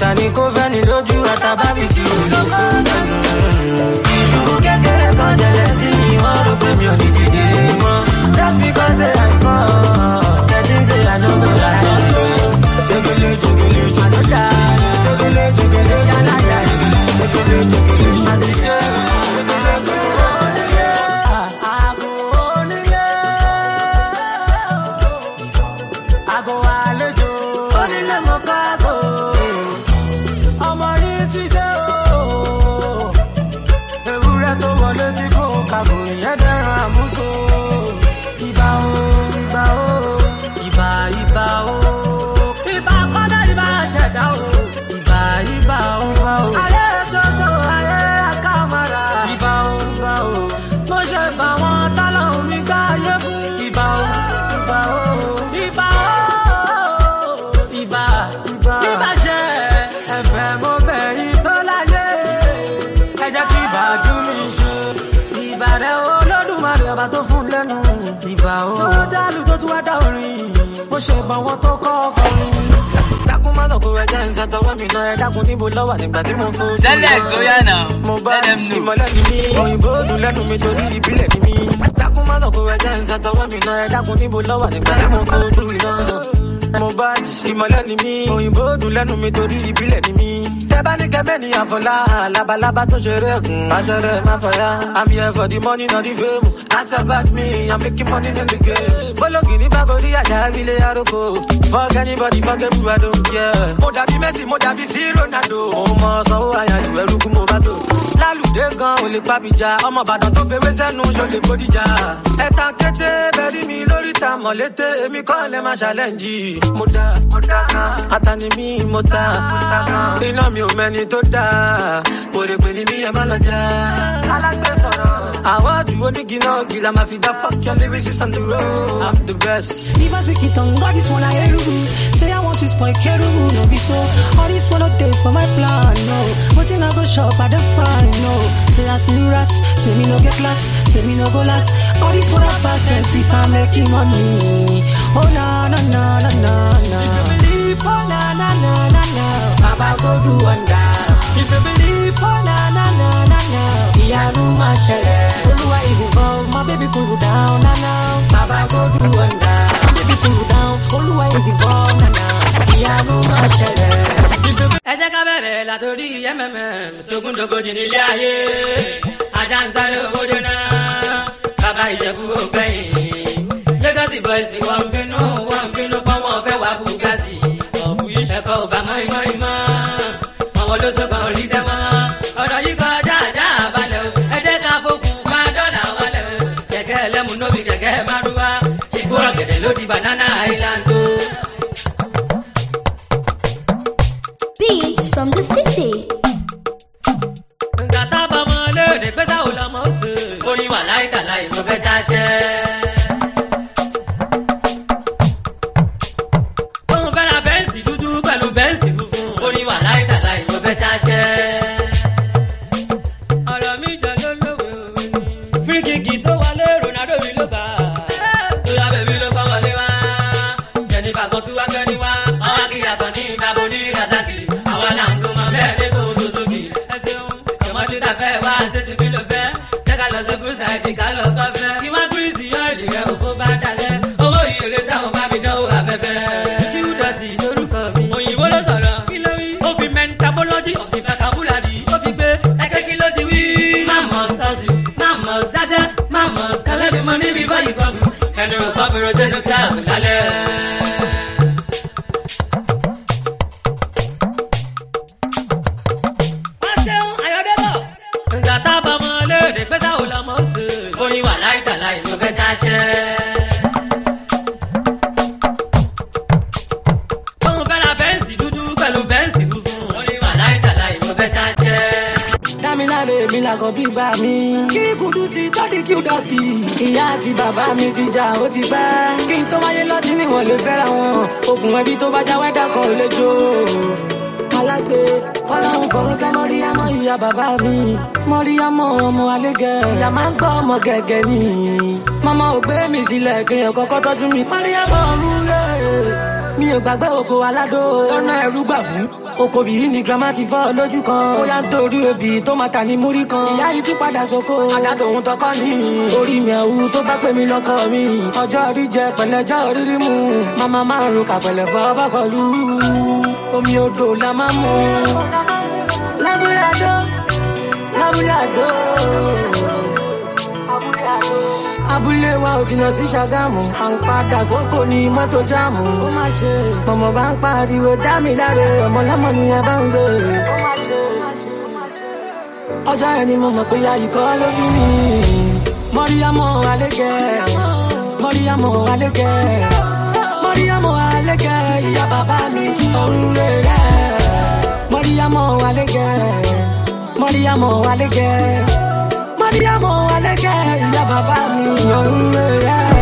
ko àtàníkó fẹ́ni lójú àtàbábìkì. iná ẹ dákun níbo lọ́wà nígbà tí mo fún. sẹ́lẹ̀ tó yà náà lẹ́nu mi. ìmọ̀lẹ́ ni mí òyìnbó dùn lẹ́nu mi torí ìbílẹ̀ ni mí. dákun má sọ pé ẹjẹ́ ń sọtọwọ́ mi iná ẹ dákun níbo lọ́wà nígbà tí mo fún ojú iná mo bá ìmọ̀lẹ́ ni mí òyìnbó dùn lẹ́nu mi torí ìbílẹ̀ ni mí. Keba nigga many Laba laba to jere I I'm here for the money not the fame Ask about me I'm making money in the game Bolo gini bagori aja vile aroko Fuck anybody fuck I don't care Messi Mo gan omo to fewe senu eta kete beri mi lori ta molete mi Iná mi ò mẹ́ni tó dáa òrèpè ni mí ẹ má lọ já. àwọn àdúgbò ní gíná gíga máa fi dá fuck your lyrics on the road. I'm the best. If I speak it on God, this one I hear you. Say I want to spoil Kerubu, no be so. All this one no there for my plan, no. But in I go shop, I don't find, no. Say I see ras, say me no get class, say me no go last. All this one I pass, then see if I'm making money. Oh na na na na na na. If you believe, oh na na na na na. baba go do wonder. If you believe, oh na na na na na, Iyanu Mashere. Oluwa if involve, my baby cool down na na, baba go do wonder. My baby cool down, Oluwa if involve na na, Iyanu Mashere. Ẹ jẹ́ ká bẹ̀rẹ̀ látòrí MMM, sógúndógójì nílé ayé, ajá ń sáré owó jóná, bàbá ìjẹ̀bú ó gbẹ̀yìn. Lagos boys wọ́n bínú wọ́n bínú pọ́n wọ́n fẹ́ wá bùgásì, ọ̀fù yìí ṣẹ̀kọ́ ò bá mọ́ ìmọ̀ àwọn olóṣogbo orí tẹ́ mọ́ ọ̀rọ̀ yìí kọ́ dáadáa balẹ̀ o ẹ̀dẹ́ ká fokùn wá dọ́là wálẹ̀ o kẹ̀kẹ́ ẹlẹ́mu kẹ̀kẹ́ márúwá ìgbóràn gẹ̀dẹ̀ ló di banana island o. Beats from the city. bàbá mi mọ́ríyámọ́ ọmọ alégẹ̀ ìyá máa ń gbọ́ ọmọ gẹ̀gẹ̀ ni Mama ò gbé mi sílẹ̀ kéèyàn kọ́kọ́ tọ́jú mi mọ́ríyámọ́ ọ̀run rẹ̀ mi ò gbàgbé oko aládó lọ́nà ẹ̀rú gbàgbú oko bìí ni girama ti fọ́ lójú kan ó yá ń torí obì tó máa tà ní múrí kan ìyá yìí tún padà sóko ajá tòun tọkọ ní orí mi ẹ̀wù tó bá pè mí lọ́kọ mi ọjọ́ orí jẹ pẹ̀lẹ́jọ́ orí rí mu màmá márùn kà pẹ̀lẹ́ fọ́ bọ́kọ̀lù omi odò la máa mú àbúyàdó. Abúlé wa ò jìnnà sí Ṣàgámù, à ń padà sóko ní mọ́tò jáàmù. Ó má ṣe. Mọ̀mọ́ bá ń pariwo dá mi láre, ọmọ lọ́mọ ni ẹ bá ń gbé. Ó má ṣe. Ọjọ́ ẹni mo mọ̀ pé àyíkọ́ ló bí mi. Mọ́ríyámọ́ Alégẹ̀. Mọ́ríyámọ́ Alégẹ̀. Mọ́ríyámọ́ Alégẹ̀ ìyá bàbá mi. Òun rẹ̀ rẹ̀. Mọ́ríyámọ́ Alégẹ̀ mọ́ríyàmọ̀ alẹ́kẹ́ mọ́ríyàmọ̀ alẹ́kẹ́ ìyá bàbá mi òun rẹ̀.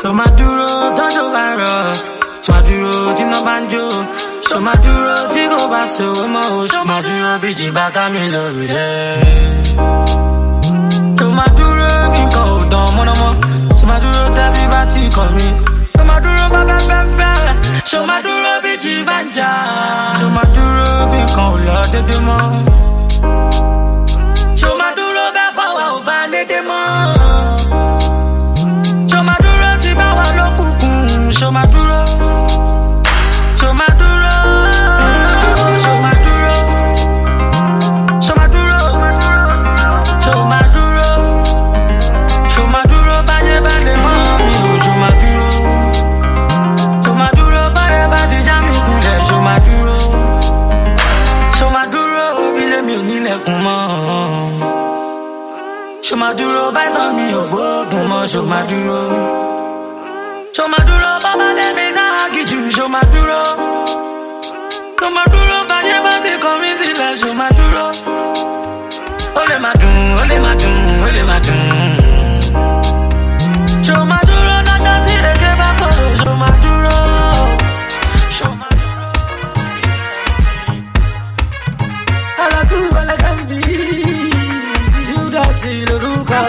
ṣò máa dúró tọ́jú bá rọ̀ ṣò dúró tí iná bá ń jó ṣò máa dúró tí kò bá ṣòwò mọ́ o ṣò máa dúró bí jìbá ká mi lọ rí rẹ̀. ṣò dúró bí nǹkan ò dán mọ́nàmọ́ ṣò dúró tẹ́bí bá ti kọ̀ mí. Ṣòmọ̀dúró bá fẹ́ fẹ́ fẹ́. Ṣòmọ̀dúró bí ti bá ń jà. Ṣòmọ̀dúró bí kan ò lọ dédé mọ́. Ṣòmọ̀dúró bẹ́ fọwọ́ ò bá lédè mọ́. Ṣòmọ̀dúró ti bá wa lókùnkùn. Ṣòmọ̀dúró. Ṣo máa dúró báyìí sọ mi ò gbóògùn mọ́ ṣo máa dúró. Ṣo máa dúró bàbá lẹ́mi sáàkì jù ṣo máa dúró. Ṣo máa dúró báyé bá ti kọ mí sílẹ̀ ṣo máa dúró. Ó lè máa dùn, ó lè máa dùn, ó lè máa dùn.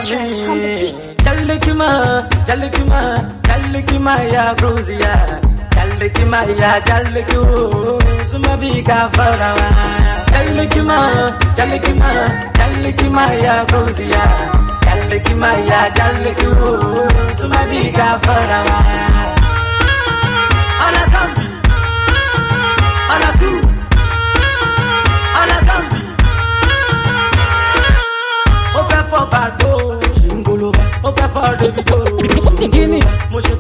tracks on the ya Gruzia. ya sumabika farawa. ya Gruzia. ya sumabika farawa. Ana ana ana fọ́ bàdó call David Go. Guinea, mo ṣe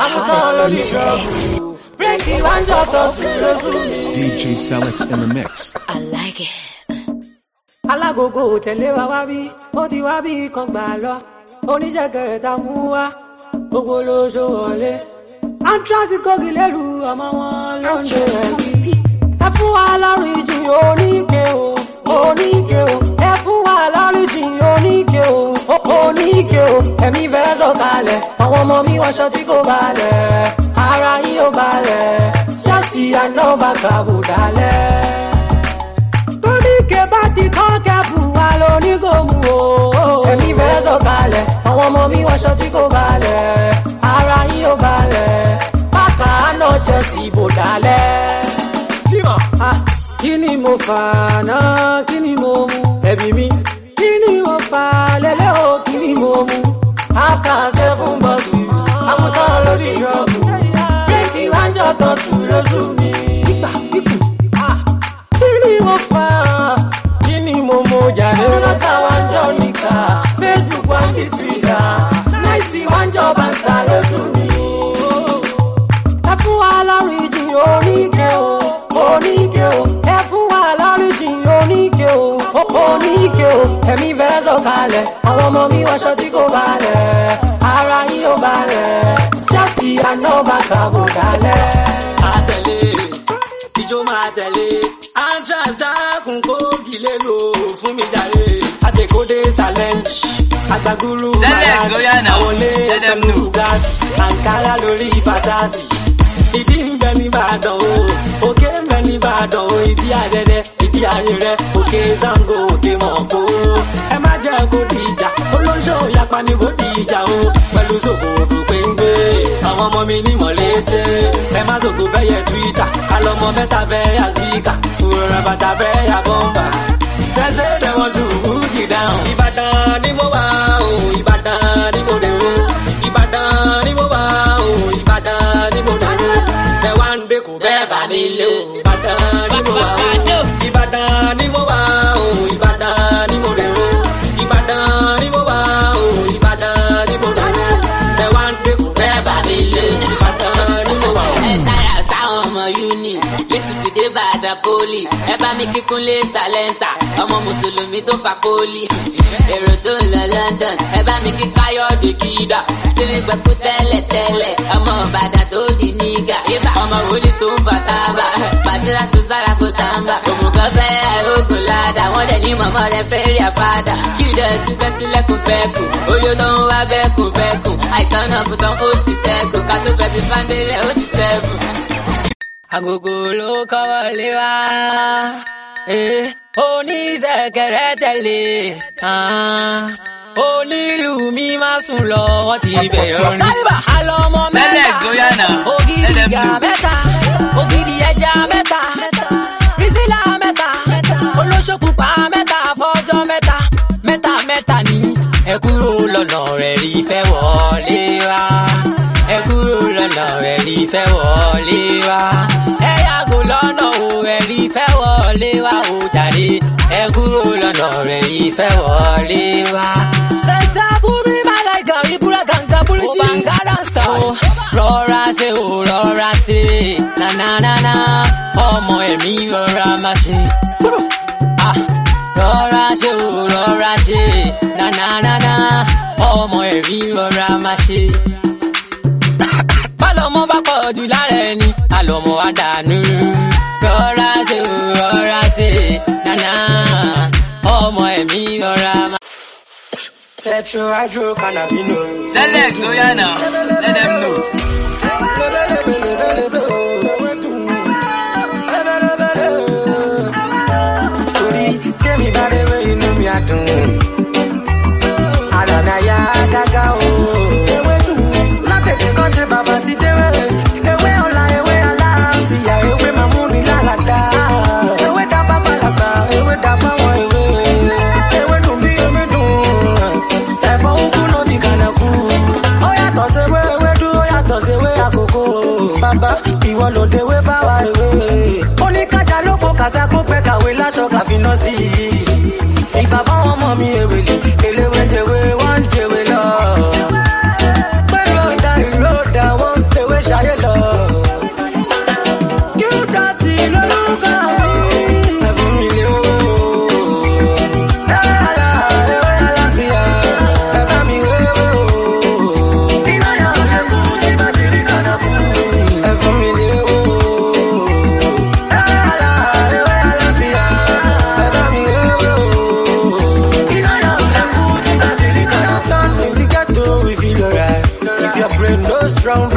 I'm DJ Selix in the mix. I like it. alágogo ò tẹ̀lé wa wá bí ó ti wá bí kan gbà lọ oníṣẹ́ kẹrẹ̀ta mú wá gbogbo ló ṣó wọlé. antrax kogi lẹ́rù ọmọ wọn ló ń ṣe ẹ̀bí. ẹ fún wa lọ́rùn ìjìn oníke o oníke o ẹ fún wa lọ́rùn ìjìn oníke o oníke o ẹ̀mí vezo kale, awo ọmọ mi wọṣọ tí kò balẹ̀. ara yín ó balẹ̀ ṣáàṣì àná bàbá wò dálẹ̀. torí ké bá ti kán kẹ́bù wa ló ní kò mú o. èmi fẹ́ sọ balẹ̀ àwọn ọmọ mi wọṣọ tí kò balẹ̀ ara yín ó balẹ̀ bàbá náà Chelsea bò dálẹ̀. kí ni mo fà náà kí ni mo mú ẹ̀bí mi kí ni mo fà lẹ́lẹ́ o kí ni mo mú after seven bottles àwọn kan lórí ìjọba látọ̀ tù lójú mi. Ah, ah. kí ni mo fà á kí ni mo mọ jàre. lọ́sà wa ń jọ níkà Facebook wa ń di Twitter láìsí wa ń jọba ń lójú mi. ẹ fún wa lọ́rìjì oníke o oníke o ẹ fún wa lọ́rìjì oníke o oníke o ẹ̀mí fẹ́ sọ̀kalẹ̀ àwọn ọmọ mi wọṣọ tí kò balẹ̀ ara yín ò balẹ̀ party and no matter what I tẹ̀lé ìjó máa tẹ̀lé anjas dákun kó gilé lò fún mi jàre. Adekode challenge Agbagulu Marat Awole Tẹ̀lú Bugatti Ankara lórí Fasasi. Ìdí ń bẹ ní Ìbàdàn o, òkè ń bẹ ní Ìbàdàn o, ìdí àdẹ́dẹ́, ìdí àyẹ̀rẹ́, òkè Zango, òkè Mọ̀kó. Ẹ má jẹ́ kó di ìjà, olóńṣó ìyapa ni kó di ìjà o, pẹ̀lú ṣòkòrò àwọn ọmọ mi ní mọ̀lété ẹ má sòkò fẹ́ yẹ túwítà alọ́mọ mẹ́ta fẹ́ yà síkà fúnra bàtà fẹ́ yà bọ́mbà fẹ́sẹ̀ dẹ̀ wọ́n tún búkì dáhùn. Ìbàdàn ni mo wà o Ìbàdàn ni mo dé o Ìbàdàn ni mo wà o Ìbàdàn ni mo dé o bẹ́ẹ̀ wá ń dẹ́kun bẹ́ẹ̀ bá mi o Ìbàdàn ni mo wà o. ọmọ uni lẹ́sì ti dé bàdà poli ẹ bá mi kíkún lé sàlẹ́nsà ọmọ mùsùlùmí tó fa poli èrò tó ń lọ London ẹ bá mi kí káyọ̀dé kídà tí mi gbẹ̀kú tẹ́lẹ̀tẹ́lẹ̀ ọmọ ìbàdàn tó di nígà ọmọ wòlíì tó ń fa tábà pàṣírà sọ sára kó tàǹbà òmùgọ̀ fẹ́ ogun ládà wọ́n dẹ̀ ní mọ̀mọ́ rẹ fẹ́ rí àpáda kí ìdẹ̀ ti fẹ́ sílẹ̀kùn fẹ́kùn olóná ń wá bẹ́kùn bẹ́kùn àìtọ́nà kò tán ó sì sẹ́kùn ká tó fẹ́ fi fáńdélẹ̀ ó ti sẹ́kùn agogo ló kọ́wọ́ lé wa oníṣẹ̀kẹ̀rẹ̀ tẹ̀lé onílù mi máa sùn lọ wọ́n ti bẹ̀rẹ̀ orin. alọ́mọ mẹ́ta ògidì ìyá mẹ́ta ògidì ẹja mẹ́ta bísílà mẹ́ta olóṣòkùpá mẹ́ta fọ́jọ́ mẹ́ta mẹ́ta mẹ́ta ni ẹ kúrò lọ́nà rẹ̀ rí fẹ́ wọlé wa lọ́nà ẹ̀rí fẹ́ wọlé wá. ẹ yàgò lọ́nà o ẹ̀rí fẹ́ wọlé wá o jàre. ẹ kúrò lọ́nà ẹ̀rí fẹ́ wọlé wá. sẹ́ńtà búrú ìbàdàn ìgàrí búrọ̀ gàǹgà búrú jì. ó bá ń gára sọ̀rọ̀ rọra ṣe ò rọra ṣe. nananana ọmọ ẹ̀mí rọra máa ṣe. Ah, rọra ṣe ò rọra ṣe. nananana ọmọ ẹ̀mí rọra máa ṣe ọmọ bá pọ̀ jù lára ẹni àlọ́mọ àdánù rọra ṣe rọra ṣe nana ọmọ ẹ̀mí rọra máa. petro hydrocannabinol. select oyana let them know. bàbá ìwọ ló dewé bá wa ewé. ó ní kájà lóko kàṣà kó pẹ́ kàwé láṣọ kàfínà sí i. ìbàbá ọmọ mi ewé round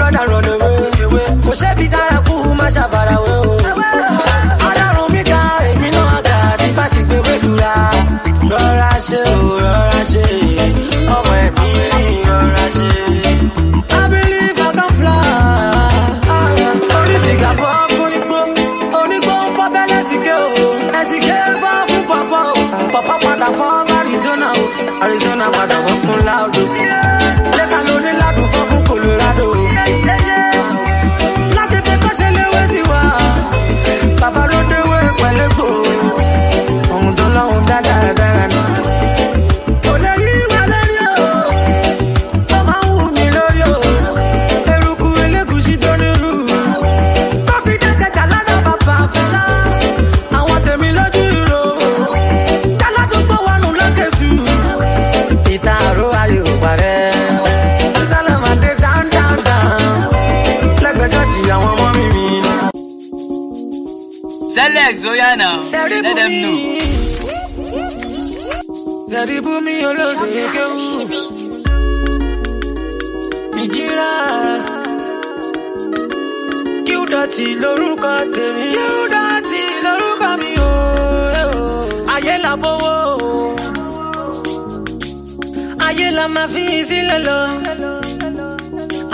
Let them know. Zari bumi olóore kéwú. Ìjìrá. Kíúdọ̀tì lórúkọ tèmi. Kíúdọ̀tì lórúkọ mi o. Ayé la bówó o. Ayé la máa fi sílẹ̀ lọ.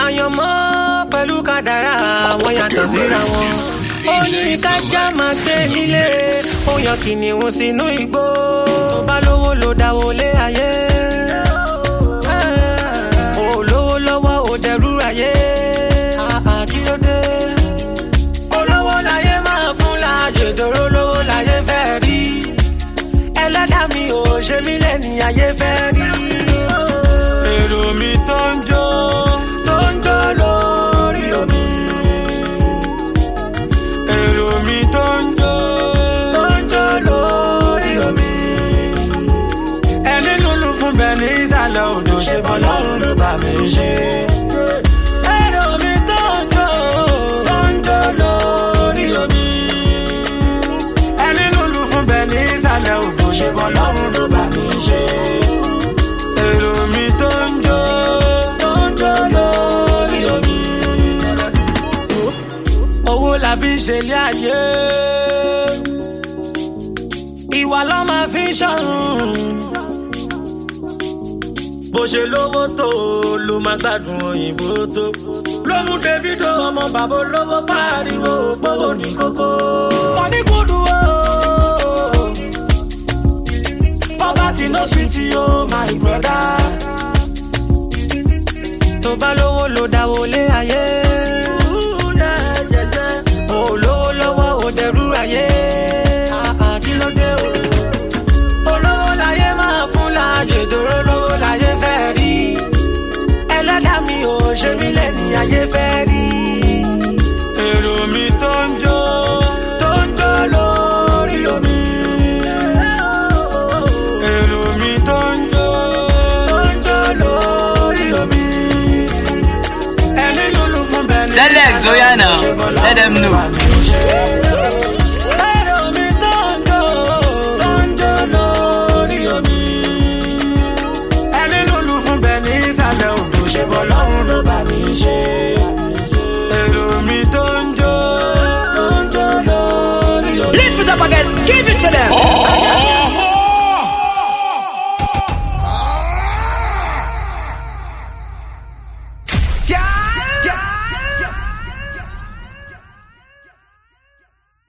Àyànmọ́ pẹ̀lú kádàrá àwọn yàtọ̀ síra wọn. Ó ní ká já máa gbé nílé ó yan kìnìún sínú igbó tó bá lówó ló dáwọlé ayé. ṣe. ìwà ló máa fi ṣọ̀run. bó ṣe lówó tó ló máa gbádùn òyìnbó tó. ló mú Davido ọmọ bàbá olówó pariwo gbówó ní kókó. wọ́n ní kúndùn o. poverty no sweet you my brother. tó bá lówó ló dáwọ́ lé ayé. ayé fẹ́ rí. èrò mi tó ń jó tó ń jó lórí omi. èrò mi tó ń jó tó ń jó lórí omi. ẹni lulu fún bẹ́ẹ̀ sẹ́lẹ̀ tó yànnà let them know.